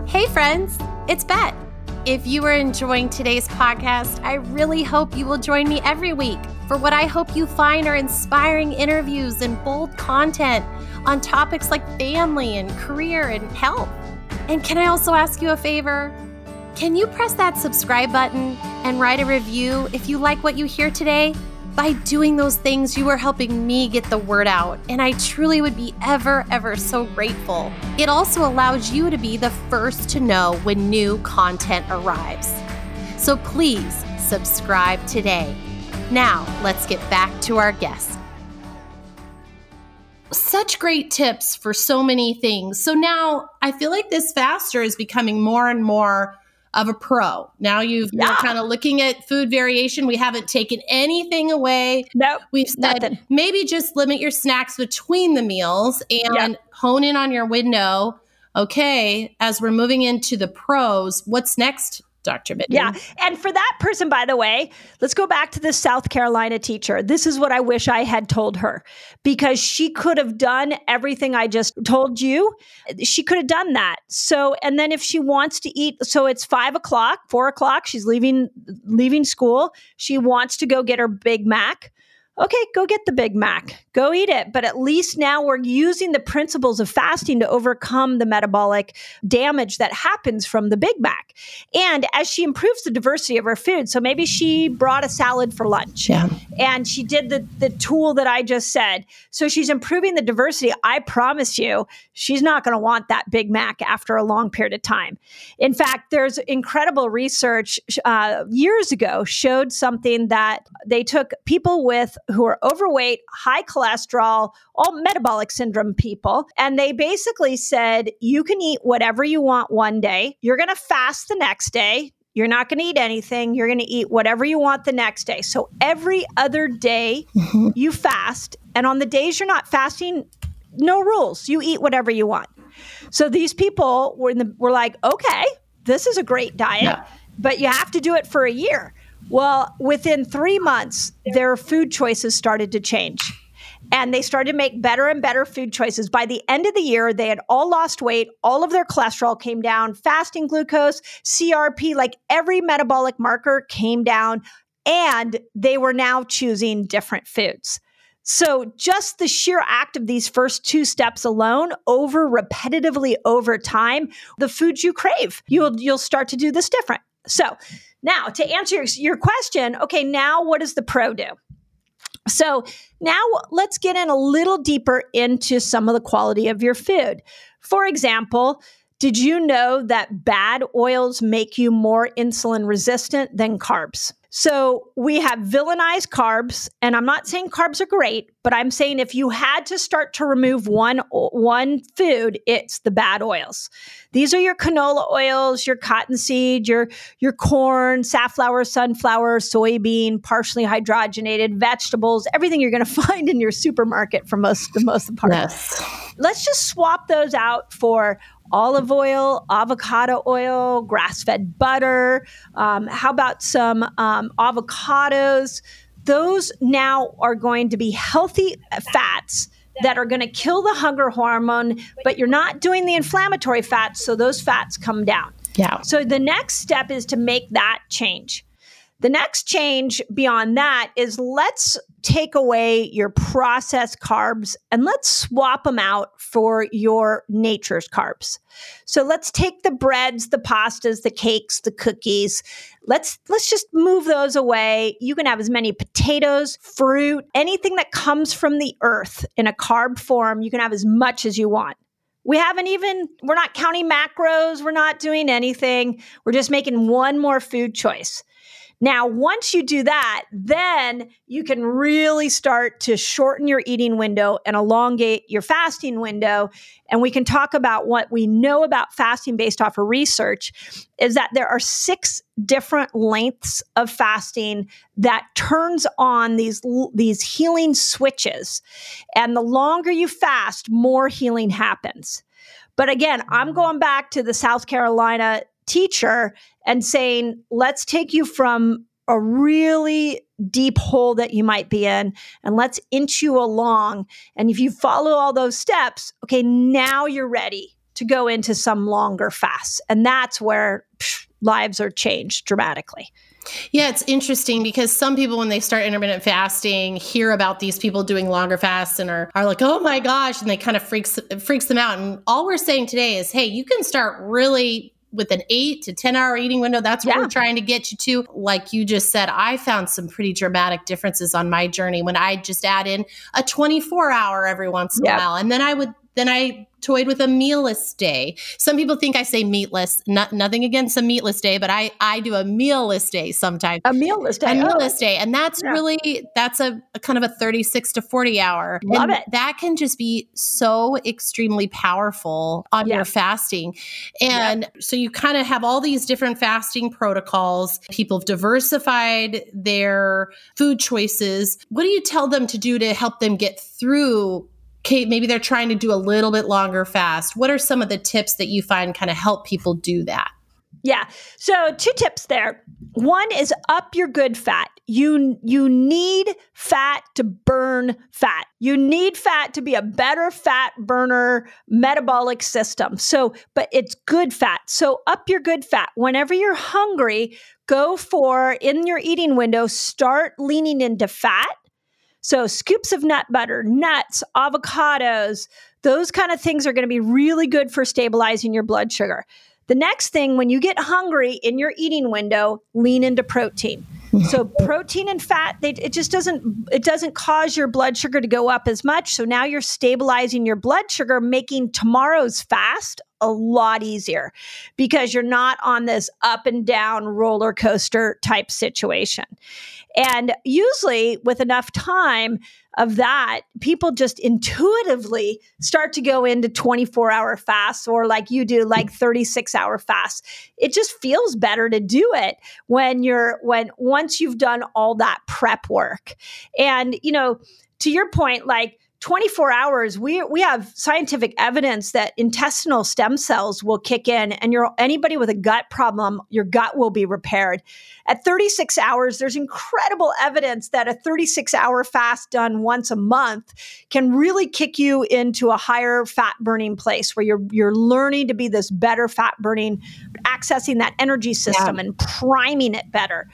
Hey friends, it's Beth. If you are enjoying today's podcast, I really hope you will join me every week for what I hope you find are inspiring interviews and bold content on topics like family and career and health. And can I also ask you a favor? Can you press that subscribe button and write a review if you like what you hear today? By doing those things, you are helping me get the word out, and I truly would be ever, ever so grateful. It also allows you to be the first to know when new content arrives. So please subscribe today. Now, let's get back to our guest. Such great tips for so many things. So now I feel like this faster is becoming more and more of a pro. Now you've yeah. you're kind of looking at food variation. We haven't taken anything away. Nope. We've said nothing. maybe just limit your snacks between the meals and yep. hone in on your window. Okay, as we're moving into the pros, what's next Dr. Mindy. Yeah. And for that person, by the way, let's go back to the South Carolina teacher. This is what I wish I had told her because she could have done everything I just told you. She could have done that. So, and then if she wants to eat, so it's five o'clock, four o'clock, she's leaving, leaving school. She wants to go get her Big Mac okay, go get the Big Mac, go eat it. But at least now we're using the principles of fasting to overcome the metabolic damage that happens from the Big Mac. And as she improves the diversity of her food, so maybe she brought a salad for lunch yeah. and she did the, the tool that I just said. So she's improving the diversity. I promise you, she's not going to want that Big Mac after a long period of time. In fact, there's incredible research uh, years ago showed something that they took people with who are overweight, high cholesterol, all metabolic syndrome people. And they basically said, you can eat whatever you want one day. You're going to fast the next day. You're not going to eat anything. You're going to eat whatever you want the next day. So every other day mm-hmm. you fast. And on the days you're not fasting, no rules. You eat whatever you want. So these people were, the, were like, okay, this is a great diet, yeah. but you have to do it for a year. Well, within three months, their food choices started to change. And they started to make better and better food choices. By the end of the year, they had all lost weight. All of their cholesterol came down, fasting glucose, CRP, like every metabolic marker came down. And they were now choosing different foods. So, just the sheer act of these first two steps alone, over repetitively over time, the foods you crave, you'll you'll start to do this different. So, now, to answer your, question, okay, now what does the pro do? So now let's get in a little deeper into some of the quality of your food. For example, did you know that bad oils make you more insulin resistant than carbs? So we have villainized carbs, and I'm not saying carbs are great, but I'm saying if you had to start to remove one one food, it's the bad oils. These are your canola oils, your cottonseed, your your corn, safflower, sunflower, soybean, partially hydrogenated vegetables, everything you're going to find in your supermarket for most the most part. Yes. Let's just swap those out for olive oil, avocado oil, grass fed butter. Um, how about some um, avocados? Those now are going to be healthy fats that are going to kill the hunger hormone, but you're not doing the inflammatory fats, so those fats come down. Yeah. So the next step is to make that change. The next change beyond that is let's take away your processed carbs and let's swap them out for your nature's carbs. So let's take the breads, the pastas, the cakes, the cookies. Let's let's just move those away. You can have as many potatoes, fruit, anything that comes from the earth in a carb form, you can have as much as you want. We haven't even, we're not counting macros, we're not doing anything. We're just making one more food choice. Now, once you do that, then you can really start to shorten your eating window and elongate your fasting window. And we can talk about what we know about fasting based off of research is that there are six different lengths of fasting that turns on these these healing switches. And the longer you fast, more healing happens. But again, I'm going back to the South Carolina teacher and saying, let's take you from a really deep hole that you might be in and let's inch you along. And if you follow all those steps, okay, now you're ready. to go into some longer fasts. And that's where lives are changed dramatically. Yeah, it's interesting because some people, when they start intermittent fasting, hear about these people doing longer fasts and are, are like, oh my gosh, and they kind of freaks freaks them out. And all we're saying today is, hey, you can start really with an eight to 10 hour eating window. That's what yeah. we're trying to get you to. Like you just said, I found some pretty dramatic differences on my journey when I just add in a 24 hour every once in yep. a while. And then I would, then I toyed with a mealless day. Some people think I say meatless. Not, nothing against a meatless day, but I I do a mealless day sometimes. A mealless day. A mealless oh. day, and that's yeah. really that's a, a, kind of a thirty six to forty hour. Love and it. That can just be so extremely powerful on yeah. your fasting, and yeah. so you kind of have all these different fasting protocols. People have diversified their food choices. What do you tell them to do to help them get through Kate, maybe they're trying to do a little bit longer fast. What are some of the tips that you find kind of help people do that? Yeah. So two tips there. One is up your good fat. You you need fat to burn fat. You need fat to be a better fat burner metabolic system. So, but it's good fat. So up your good fat. Whenever you're hungry, go for in your eating window, start leaning into fat so, scoops of nut butter, nuts, avocados, those kind of things are going to be really good for stabilizing your blood sugar. The next thing, when you get hungry in your eating window, lean into protein. So protein and fat, they, it just doesn't it doesn't cause your blood sugar to go up as much. So now you're stabilizing your blood sugar, making tomorrow's fast a lot easier because you're not on this up and down roller coaster type situation. And usually, with enough time of that, people just intuitively start to go into 24 hour fasts or, like you do, like 36 hour fasts. It just feels better to do it when you're, when once you've done all that prep work. And, you know, to your point, like, 24 hours we we have scientific evidence that intestinal stem cells will kick in and your anybody with a gut problem your gut will be repaired at 36 hours there's incredible evidence that a 36 hour fast done once a month can really kick you into a higher fat burning place where you're you're learning to be this better fat burning accessing that energy system yeah. and priming it better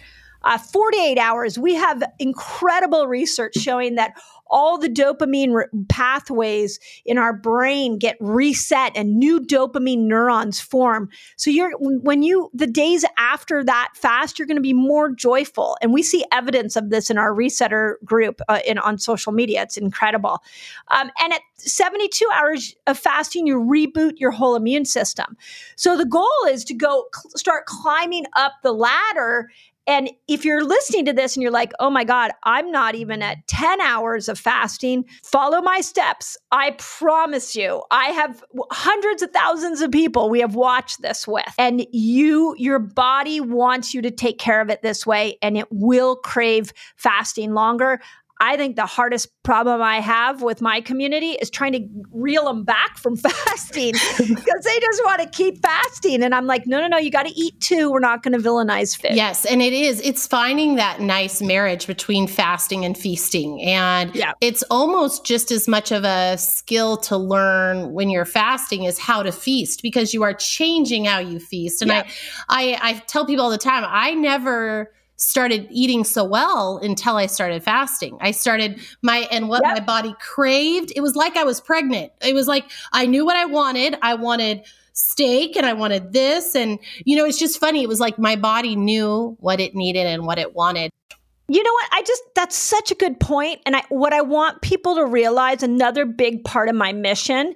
uh, 48 hours, we have incredible research showing that all the dopamine re- pathways in our brain get reset and new dopamine neurons form. So you're when you the days after that fast, you're going to be more joyful, and we see evidence of this in our resetter group uh, in on social media. It's incredible. Um, and at 72 hours of fasting, you reboot your whole immune system. So the goal is to go cl- start climbing up the ladder and if you're listening to this and you're like, oh my God, I'm not even at 10 hours of fasting, follow my steps. I promise you, I have hundreds of thousands of people we have watched this with. And you, your body wants you to take care of it this way, and it will crave fasting longer. I think the hardest problem I have with my community is trying to reel them back from fasting because they just want to keep fasting. And I'm like, no, no, no, you got to eat too. We're not going to villainize fish. Yes. And it is, it's finding that nice marriage between fasting and feasting. And yeah. it's almost just as much of a skill to learn when you're fasting is how to feast because you are changing how you feast. And yeah. I, I, I tell people all the time, I never, started eating so well until I started fasting. I started my and what yep. my body craved. It was like I was pregnant. It was like I knew what I wanted. I wanted steak and I wanted this and you know it's just funny. It was like my body knew what it needed and what it wanted. You know what? I just that's such a good point and I what I want people to realize another big part of my mission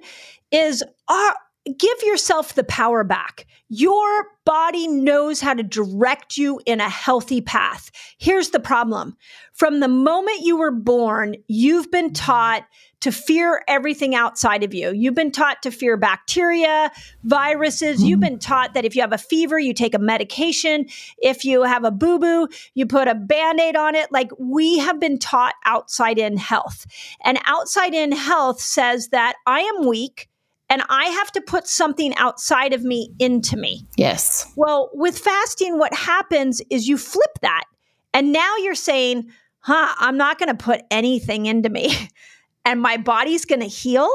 is our give yourself the power back. Your body knows how to direct you in a healthy path. Here's the problem. From the moment you were born, you've been taught to fear everything outside of you. You've been taught to fear bacteria, viruses. You've been taught that if you have a fever, you take a medication. If you have a boo boo, you put a band aid on it. Like we have been taught outside in health. And outside in health says that I am weak and I have to put something outside of me into me. Yes. Well, with fasting, what happens is you flip that. And now you're saying, huh, I'm not going to put anything into me, and my body's going to heal.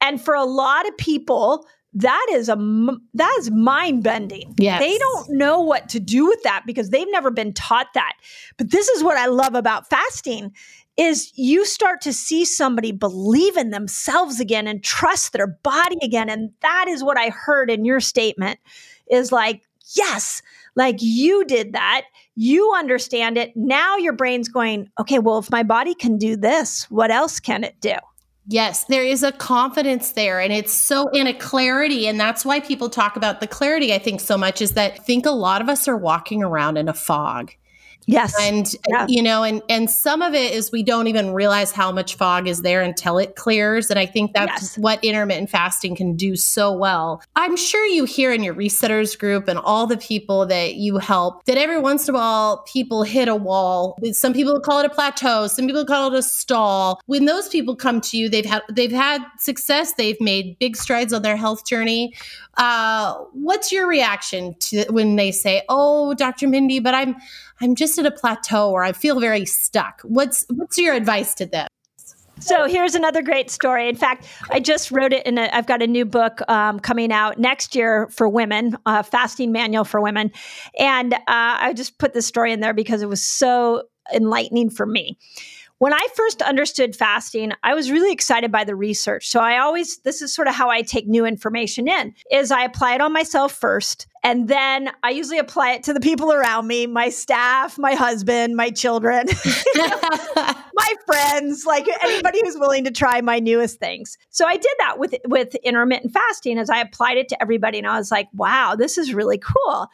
And for a lot of people, that is a that is mind bending. Yes. They don't know what to do with that because they've never been taught that. But this is what I love about fasting is you start to see somebody believe in themselves again and trust their body again and that is what I heard in your statement is like yes, like you did that. You understand it. Now your brain's going, okay, well, if my body can do this, what else can it do? Yes, there is a confidence there and it's so in a clarity. And that's why people talk about the clarity, I think, so much is that I think a lot of us are walking around in a fog. Yes. And Yeah. you know, and and some of it is we don't even realize how much fog is there until it clears. And I think that's Yes. what intermittent fasting can do so well. I'm sure you hear in your resetters group and all the people that you help that every once in a while people hit a wall. Some people call it a plateau, some people call it a stall. When those people come to you, they've had they've had success, they've made big strides on their health journey. Uh, what's your reaction to when they say, "Oh, Dr. Mindy, but I'm I'm just at a plateau or I feel very stuck." What's what's your advice to them? So here's another great story. In fact, I just wrote it in a. I've got a new book um, coming out next year for women, fasting manual for women, and uh, I just put this story in there because it was so enlightening for me. When I first understood fasting, I was really excited by the research. So I always this is sort of how I take new information in is I apply it on myself first and then I usually apply it to the people around me, my staff, my husband, my children. my friends, like anybody who's willing to try my newest things. So I did that with with intermittent fasting as I applied it to everybody and I was like, wow, this is really cool.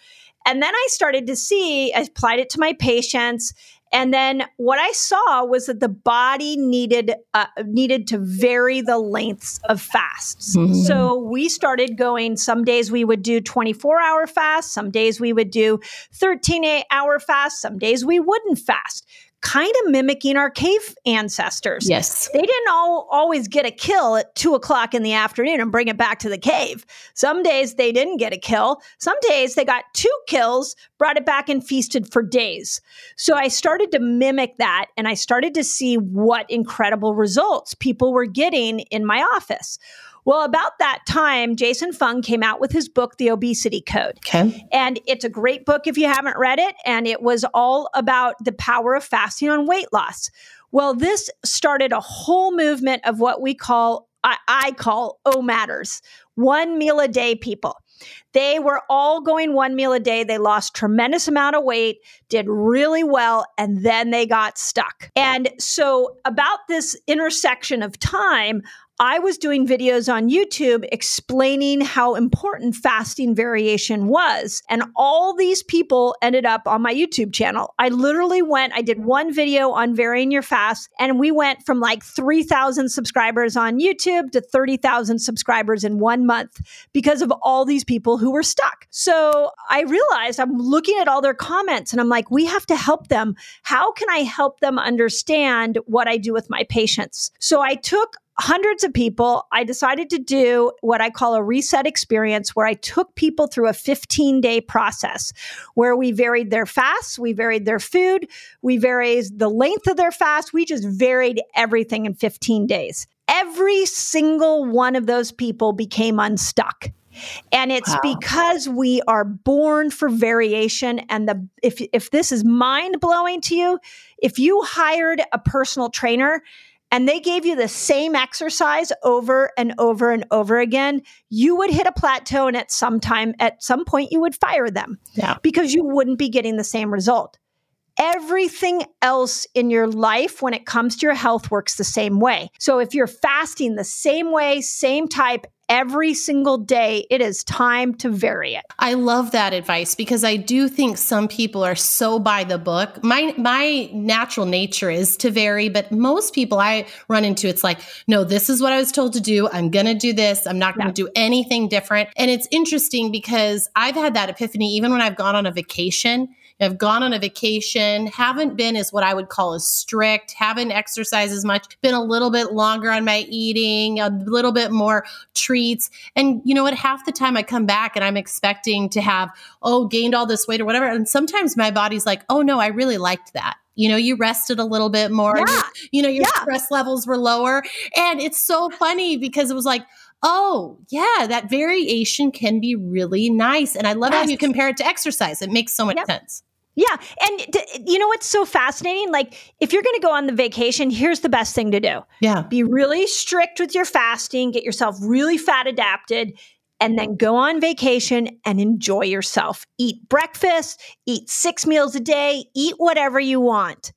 And then I started to see, I applied it to my patients. And then what I saw was that the body needed uh, needed to vary the lengths of fasts. Mhm. So we started going. Some days we would do 24 hour fasts. Some days we would do 13 hour fast. Some days we wouldn't fast. Kind of mimicking our cave ancestors yes. they didn't all, always get a kill at two o'clock in the afternoon and bring it back to the cave. Some days they didn't get a kill. Some days they got two kills, brought it back and feasted for days. So I started to mimic that and I started to see what incredible results people were getting in my office. Well, about that time, Jason Fung came out with his book, The Obesity Code. Okay. And it's a great book if you haven't read it. And it was all about the power of fasting on weight loss. Well, this started a whole movement of what we call, I, I call OMADers, one meal a day people. They were all going one meal a day. They lost tremendous amount of weight, did really well, and then they got stuck. And so about this intersection of time, I was doing videos on YouTube explaining how important fasting variation was. And all these people ended up on my YouTube channel. I literally went, I did one video on varying your fast, and we went from like 3,000 subscribers on YouTube to 30,000 subscribers in one month because of all these people who were stuck. So I realized I'm looking at all their comments and I'm like, we have to help them. How can I help them understand what I do with my patients? So I took hundreds of people, I decided to do what I call a reset experience where I took people through a 15 day process where we varied their fasts, we varied their food, we varied the length of their fast. We just varied everything in 15 days. Every single one of those people became unstuck. And it's Wow. because we are born for variation. And the if if this is mind blowing to you, if you hired a personal trainer and they gave you the same exercise over and over and over again, you would hit a plateau and at some time, at some point, you would fire them Yeah. because you wouldn't be getting the same result. Everything else in your life, when it comes to your health, works the same way. So if you're fasting the same way, same type, every single day, it is time to vary it. I love that advice because I do think some people are so by the book. My my natural nature is to vary, but most people I run into it's like, no, this is what I was told to do. I'm going to do this. I'm not going Yeah. to do anything different. And it's interesting because I've had that epiphany even when I've gone on a vacation. I've gone on a vacation, haven't been as what I would call as strict, haven't exercised as much, been a little bit longer on my eating, a little bit more treats. And you know what? Half the time I come back and I'm expecting to have, oh, gained all this weight or whatever. And sometimes my body's like, oh, no, I really liked that. You know, you rested a little bit more. Yeah. You know, your Yeah. stress levels were lower. And it's so funny because it was like, Oh, yeah, that variation can be really nice. And I love yes. how you compare it to exercise. It makes so much yep. sense. Yeah. And you know what's so fascinating? Like, if you're going to go on the vacation, here's the best thing to do. Yeah. Be really strict with your fasting, get yourself really fat adapted, and then go on vacation and enjoy yourself. Eat breakfast, eat six meals a day, eat whatever you want.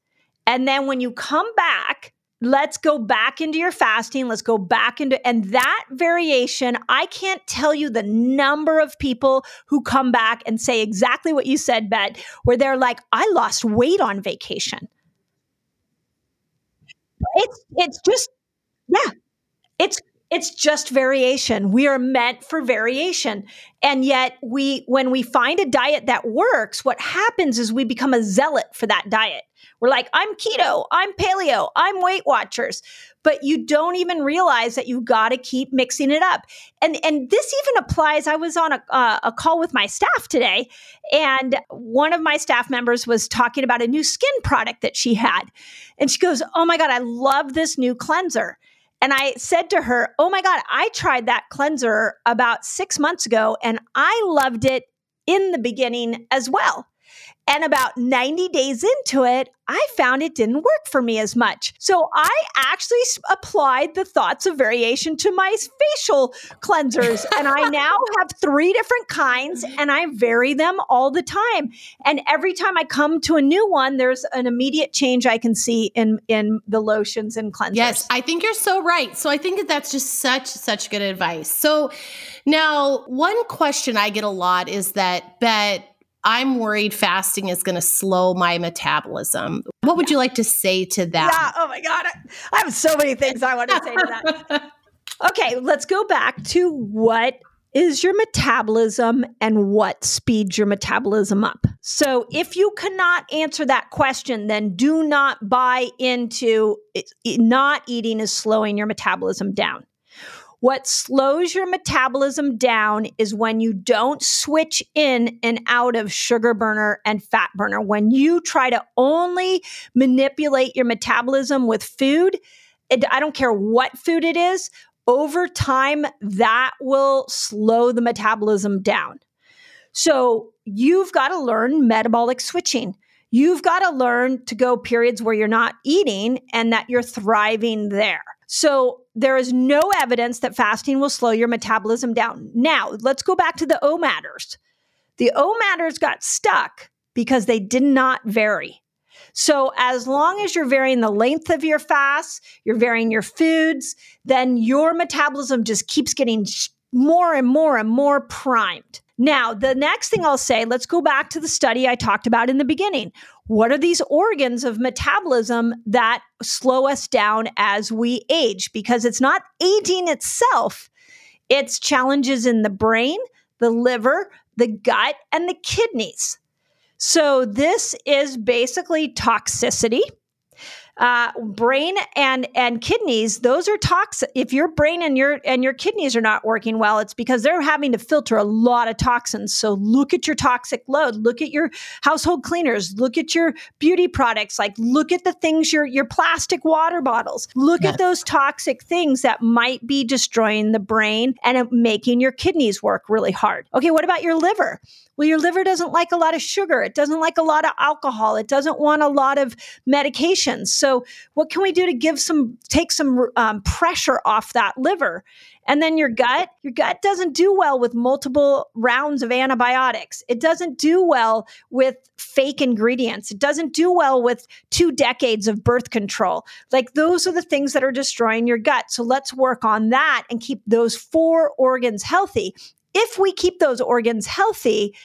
And then when you come back, let's go back into your fasting. Let's go back into, and that variation, I can't tell you the number of people who come back and say exactly what you said, Beth, where they're like, I lost weight on vacation. It's, it's just, yeah, it's, it's just variation. We are meant for variation. And yet we when we find a diet that works, what happens is we become a zealot for that diet. We're like, I'm keto, I'm paleo, I'm Weight Watchers. But you don't even realize that you've got to keep mixing it up. And and this even applies. I was on a, uh, a call with my staff today, and one of my staff members was talking about a new skin product that she had. And she goes, Oh my God, I love this new cleanser. And I said to her, Oh my God, I tried that cleanser about six months ago and I loved it in the beginning as well. And about 90 days into it, I found it didn't work for me as much. So I actually applied the thoughts of variation to my facial cleansers. and I now have three different kinds and I vary them all the time. And every time I come to a new one, there's an immediate change I can see in, in the lotions and cleansers. Yes, I think you're so right. So I think that that's just such, such good advice. So now, one question I get a lot is that, Beth, I'm worried fasting is going to slow my metabolism. What would you like to say to that? Yeah. Oh my God. I have so many things I want to say to that. okay. Let's go back to what is your metabolism and what speeds your metabolism up. So, if you cannot answer that question, then do not buy into it, not eating is slowing your metabolism down. What slows your metabolism down is when you don't switch in and out of sugar burner and fat burner. When you try to only manipulate your metabolism with food, it, I don't care what food it is, over time, that will slow the metabolism down. So you've got to learn metabolic switching. You've got to learn to go periods where you're not eating and that you're thriving there. So there is no evidence that fasting will slow your metabolism down. Now, let's go back to the OMADers. The OMADers got stuck because they did not vary. So, as long as you're varying the length of your fast, you're varying your foods, then your metabolism just keeps getting more and more and more primed. Now, the next thing I'll say, let's go back to the study I talked about in the beginning. What are these organs of metabolism that slow us down as we age? Because it's not aging itself, it's challenges in the brain, the liver, the gut, and the kidneys. So, this is basically toxicity uh, brain and and kidneys those are toxic. If your brain and your and your kidneys are not working well it's because they're having to filter a lot of toxins. So look at your toxic load. Look at your household cleaners. Look at your beauty products. Like look at the things your your plastic water bottles. Look yes. at those toxic things that might be destroying the brain and making your kidneys work really hard. Okay what about your liver well, your liver doesn't like a lot of sugar. It doesn't like a lot of alcohol. It doesn't want a lot of medications. So, what can we do to give some, take some um, pressure off that liver? And then your gut, your gut doesn't do well with multiple rounds of antibiotics. It doesn't do well with fake ingredients. It doesn't do well with two decades of birth control. Like those are the things that are destroying your gut. So let's work on that and keep those four organs healthy if we keep those organs healthy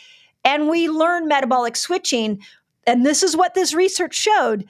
and we learn metabolic switching, and this is what this research showed,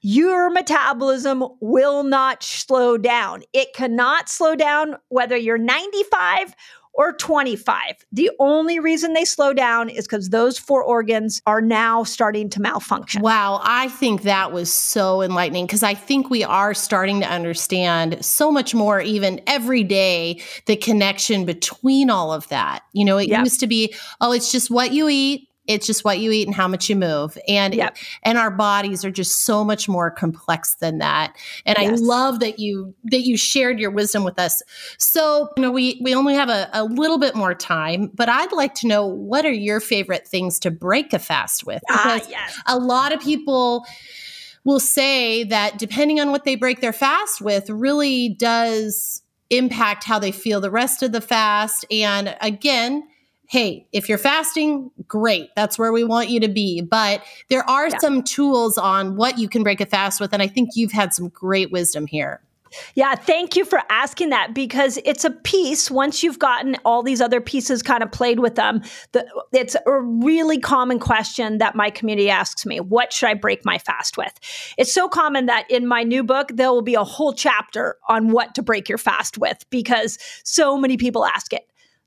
your metabolism will not slow down. It cannot slow down whether you're 95 or 25. The only reason they slow down is because those four organs are now starting to malfunction. Wow. I think that was so enlightening because I think we are starting to understand so much more, even every day, the connection between all of that. You know, it yep. used to be, oh, it's just what you eat It's just what you eat and how much you move. And yep. and our bodies are just so much more complex than that. And yes. I love that you that you shared your wisdom with us. So, you know, we we only have a, a little bit more time, but I'd like to know what are your favorite things to break a fast with? Ah, because ah, yes. a lot of people will say that depending on what they break their fast with really does impact how they feel the rest of the fast. And again, hey, if you're fasting, great. That's where we want you to be. But there are yeah. some tools on what you can break a fast with. And I think you've had some great wisdom here. Yeah, thank you for asking that because it's a piece. Once you've gotten all these other pieces kind of played with them, the, it's a really common question that my community asks me What should I break my fast with? It's so common that in my new book, there will be a whole chapter on what to break your fast with because so many people ask it.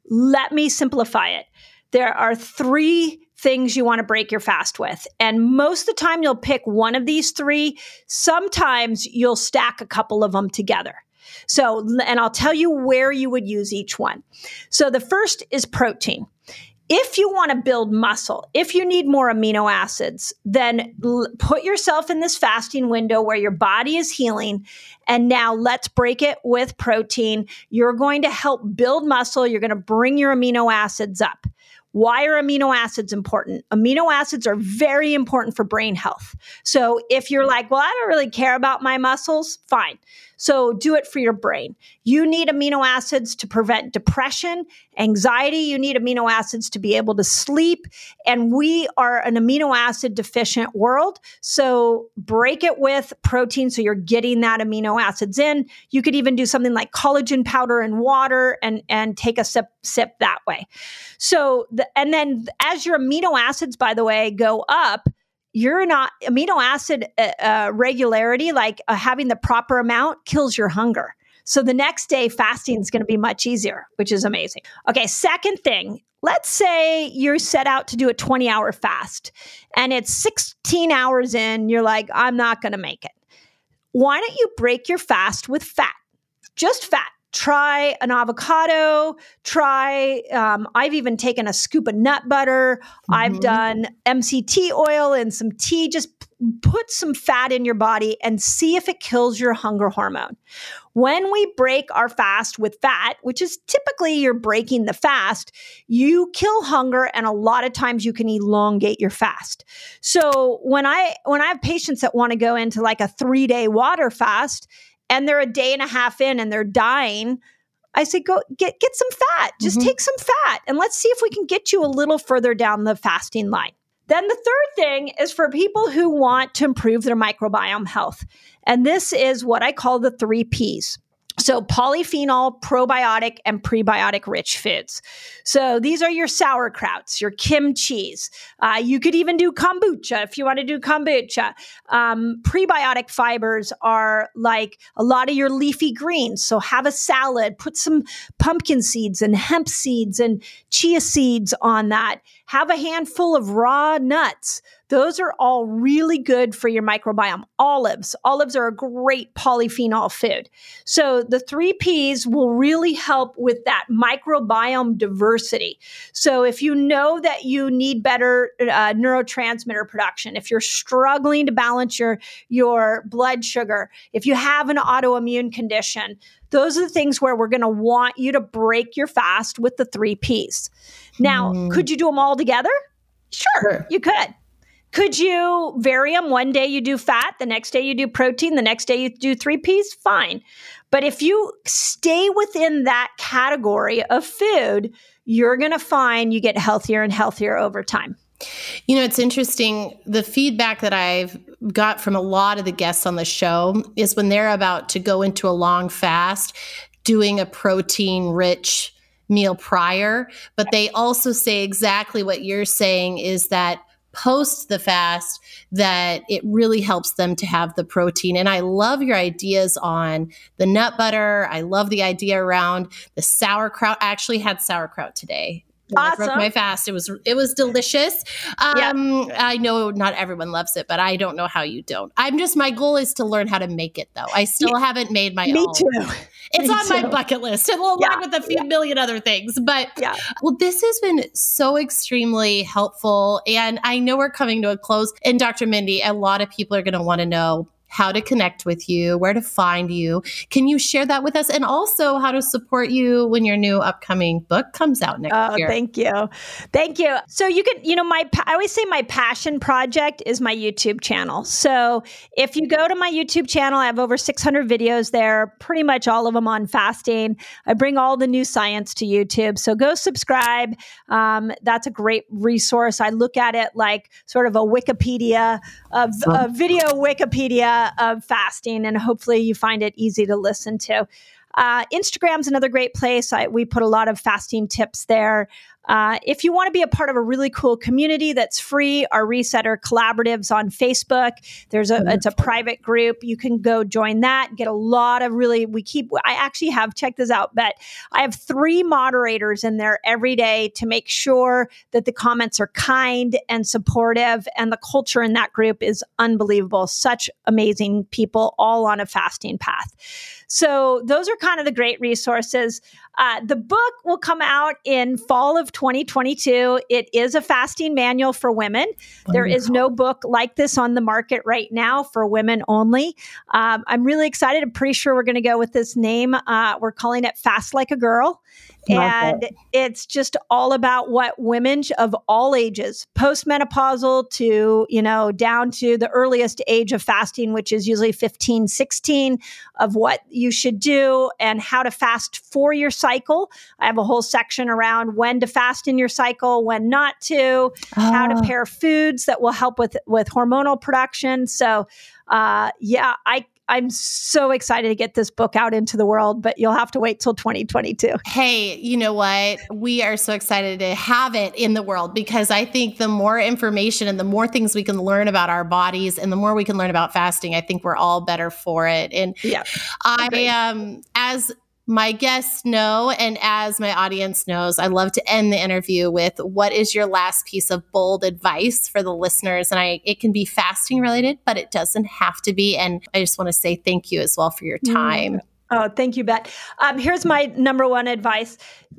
Let me simplify it. There are three things you want to break your fast with. And most of the time, you'll pick one of these three. Sometimes you'll stack a couple of them together. So, and I'll tell you where you would use each one. So, the first is protein. If you want to build muscle, if you need more amino acids, then l- put yourself in this fasting window where your body is healing. And now let's break it with protein. You're going to help build muscle. You're going to bring your amino acids up. Why are amino acids important? Amino acids are very important for brain health. So if you're like, well, I don't really care about my muscles, fine. So do it for your brain. You need amino acids to prevent depression, anxiety. You need amino acids to be able to sleep. And we are an amino acid deficient world. So break it with protein so you're getting that amino acids in. You could even do something like collagen powder and water and, and take a sip, sip that way. So, the, and then as your amino acids, by the way, go up, you're not amino acid uh, uh, regularity, like uh, having the proper amount, kills your hunger. So the next day, fasting is going to be much easier, which is amazing. Okay, second thing, let's say you're set out to do a 20 hour fast and it's 16 hours in, you're like, I'm not going to make it. Why don't you break your fast with fat? Just fat try an avocado try um, i've even taken a scoop of nut butter. Mm-hmm. i've done mct oil and some tea. Just put some fat in your body and see if it kills your hunger hormone. When we break our fast with fat which is typically you're breaking the fast you kill hunger and a lot of times you can elongate your fast. So when i when i have patients that want to go into like a three day water fast and they're a day and a half in and they're dying, I say, go get get some fat. Just mm-hmm. take some fat and let's see if we can get you a little further down the fasting line. Then the third thing is for people who want to improve their microbiome health. And this is what I call the three P's. So, polyphenol, probiotic, and prebiotic rich foods. So, these are your sauerkrauts, your kimchis. Uh, you could even do kombucha if you want to do kombucha. Um, prebiotic fibers are like a lot of your leafy greens. So, have a salad, put some pumpkin seeds and hemp seeds and chia seeds on that. Have a handful of raw nuts. Those are all really good for your microbiome. Olives, olives are a great polyphenol food. So the three P's will really help with that microbiome diversity. So if you know that you need better uh, neurotransmitter production, if you're struggling to balance your your blood sugar, if you have an autoimmune condition, those are the things where we're going to want you to break your fast with the three P's. Now, mm. could you do them all together? Sure, sure, you could. Could you vary them? One day you do fat, the next day you do protein, the next day you do three P's? Fine. But if you stay within that category of food, you're going to find you get healthier and healthier over time. You know, it's interesting. The feedback that I've got from a lot of the guests on the show is when they're about to go into a long fast, doing a protein rich meal prior, but they also say exactly what you're saying is that post the fast that it really helps them to have the protein. And I love your ideas on the nut butter. I love the idea around the sauerkraut. I actually had sauerkraut today. Awesome. I broke my fast. It was it was delicious. Um, yeah. I know not everyone loves it, but I don't know how you don't. I'm just my goal is to learn how to make it though. I still yeah. haven't made my Me own. too. It's Me on too. my bucket list, along yeah. with a few million other things. But yeah. well, this has been so extremely helpful, and I know we're coming to a close. And Dr. Mindy, a lot of people are going to want to know how to connect with you, where to find you. Can you share that with us? And also how to support you when your new upcoming book comes out next oh, year. Thank you. Thank you. So you can, you know, my, I always say my passion project is my YouTube channel. So if you go to my YouTube channel, I have over 600 videos there, pretty much all of them on fasting. I bring all the new science to YouTube. So go subscribe. Um, that's a great resource. I look at it like sort of a Wikipedia, a, a video Wikipedia of fasting, and hopefully you find it easy to listen to. Uh, Instagram's another great place. I, we put a lot of fasting tips there. Uh, if you want to be a part of a really cool community that's free, our Resetter Collaboratives on Facebook. There's a it's a private group. You can go join that. Get a lot of really. We keep. I actually have check this out. But I have three moderators in there every day to make sure that the comments are kind and supportive, and the culture in that group is unbelievable. Such amazing people, all on a fasting path. So those are kind of the great resources. Uh, the book will come out in fall of 2022. It is a fasting manual for women. Wonderful. There is no book like this on the market right now for women only. Um, I'm really excited. I'm pretty sure we're going to go with this name. Uh, we're calling it Fast Like a Girl and it. it's just all about what women of all ages postmenopausal to you know down to the earliest age of fasting which is usually 15 16 of what you should do and how to fast for your cycle i have a whole section around when to fast in your cycle when not to oh. how to ah. pair foods that will help with with hormonal production so uh, yeah, I I'm so excited to get this book out into the world, but you'll have to wait till 2022. Hey, you know what? We are so excited to have it in the world because I think the more information and the more things we can learn about our bodies and the more we can learn about fasting, I think we're all better for it. And yeah, I am um, as my guests know, and as my audience knows, I love to end the interview with what is your last piece of bold advice for the listeners? And I, it can be fasting related, but it doesn't have to be. And I just want to say thank you as well for your time. Mm. Oh, thank you, Beth. Um, here's my number one advice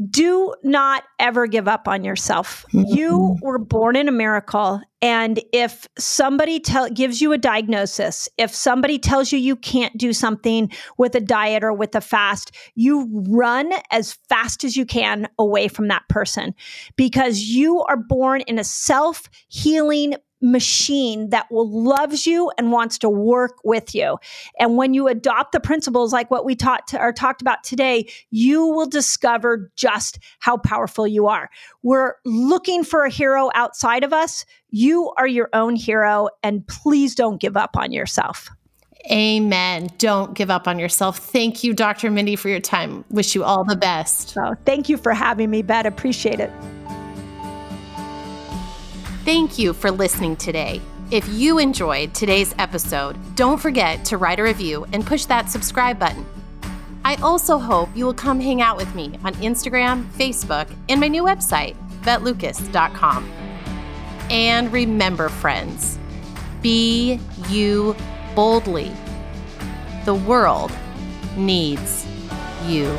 do not ever give up on yourself. You mm-hmm. were born in a miracle. And if somebody tell, gives you a diagnosis, if somebody tells you you can't do something with a diet or with a fast, you run as fast as you can away from that person because you are born in a self healing machine that will loves you and wants to work with you. And when you adopt the principles like what we taught to, or talked about today, you will discover just how powerful you are. We're looking for a hero outside of us. You are your own hero and please don't give up on yourself. Amen. Don't give up on yourself. Thank you, Dr. Mindy, for your time. Wish you all the best. Oh, thank you for having me, Beth. Appreciate it. Thank you for listening today. If you enjoyed today's episode, don't forget to write a review and push that subscribe button. I also hope you will come hang out with me on Instagram, Facebook, and my new website, bethlucas.com. And remember, friends, be you boldly. The world needs you.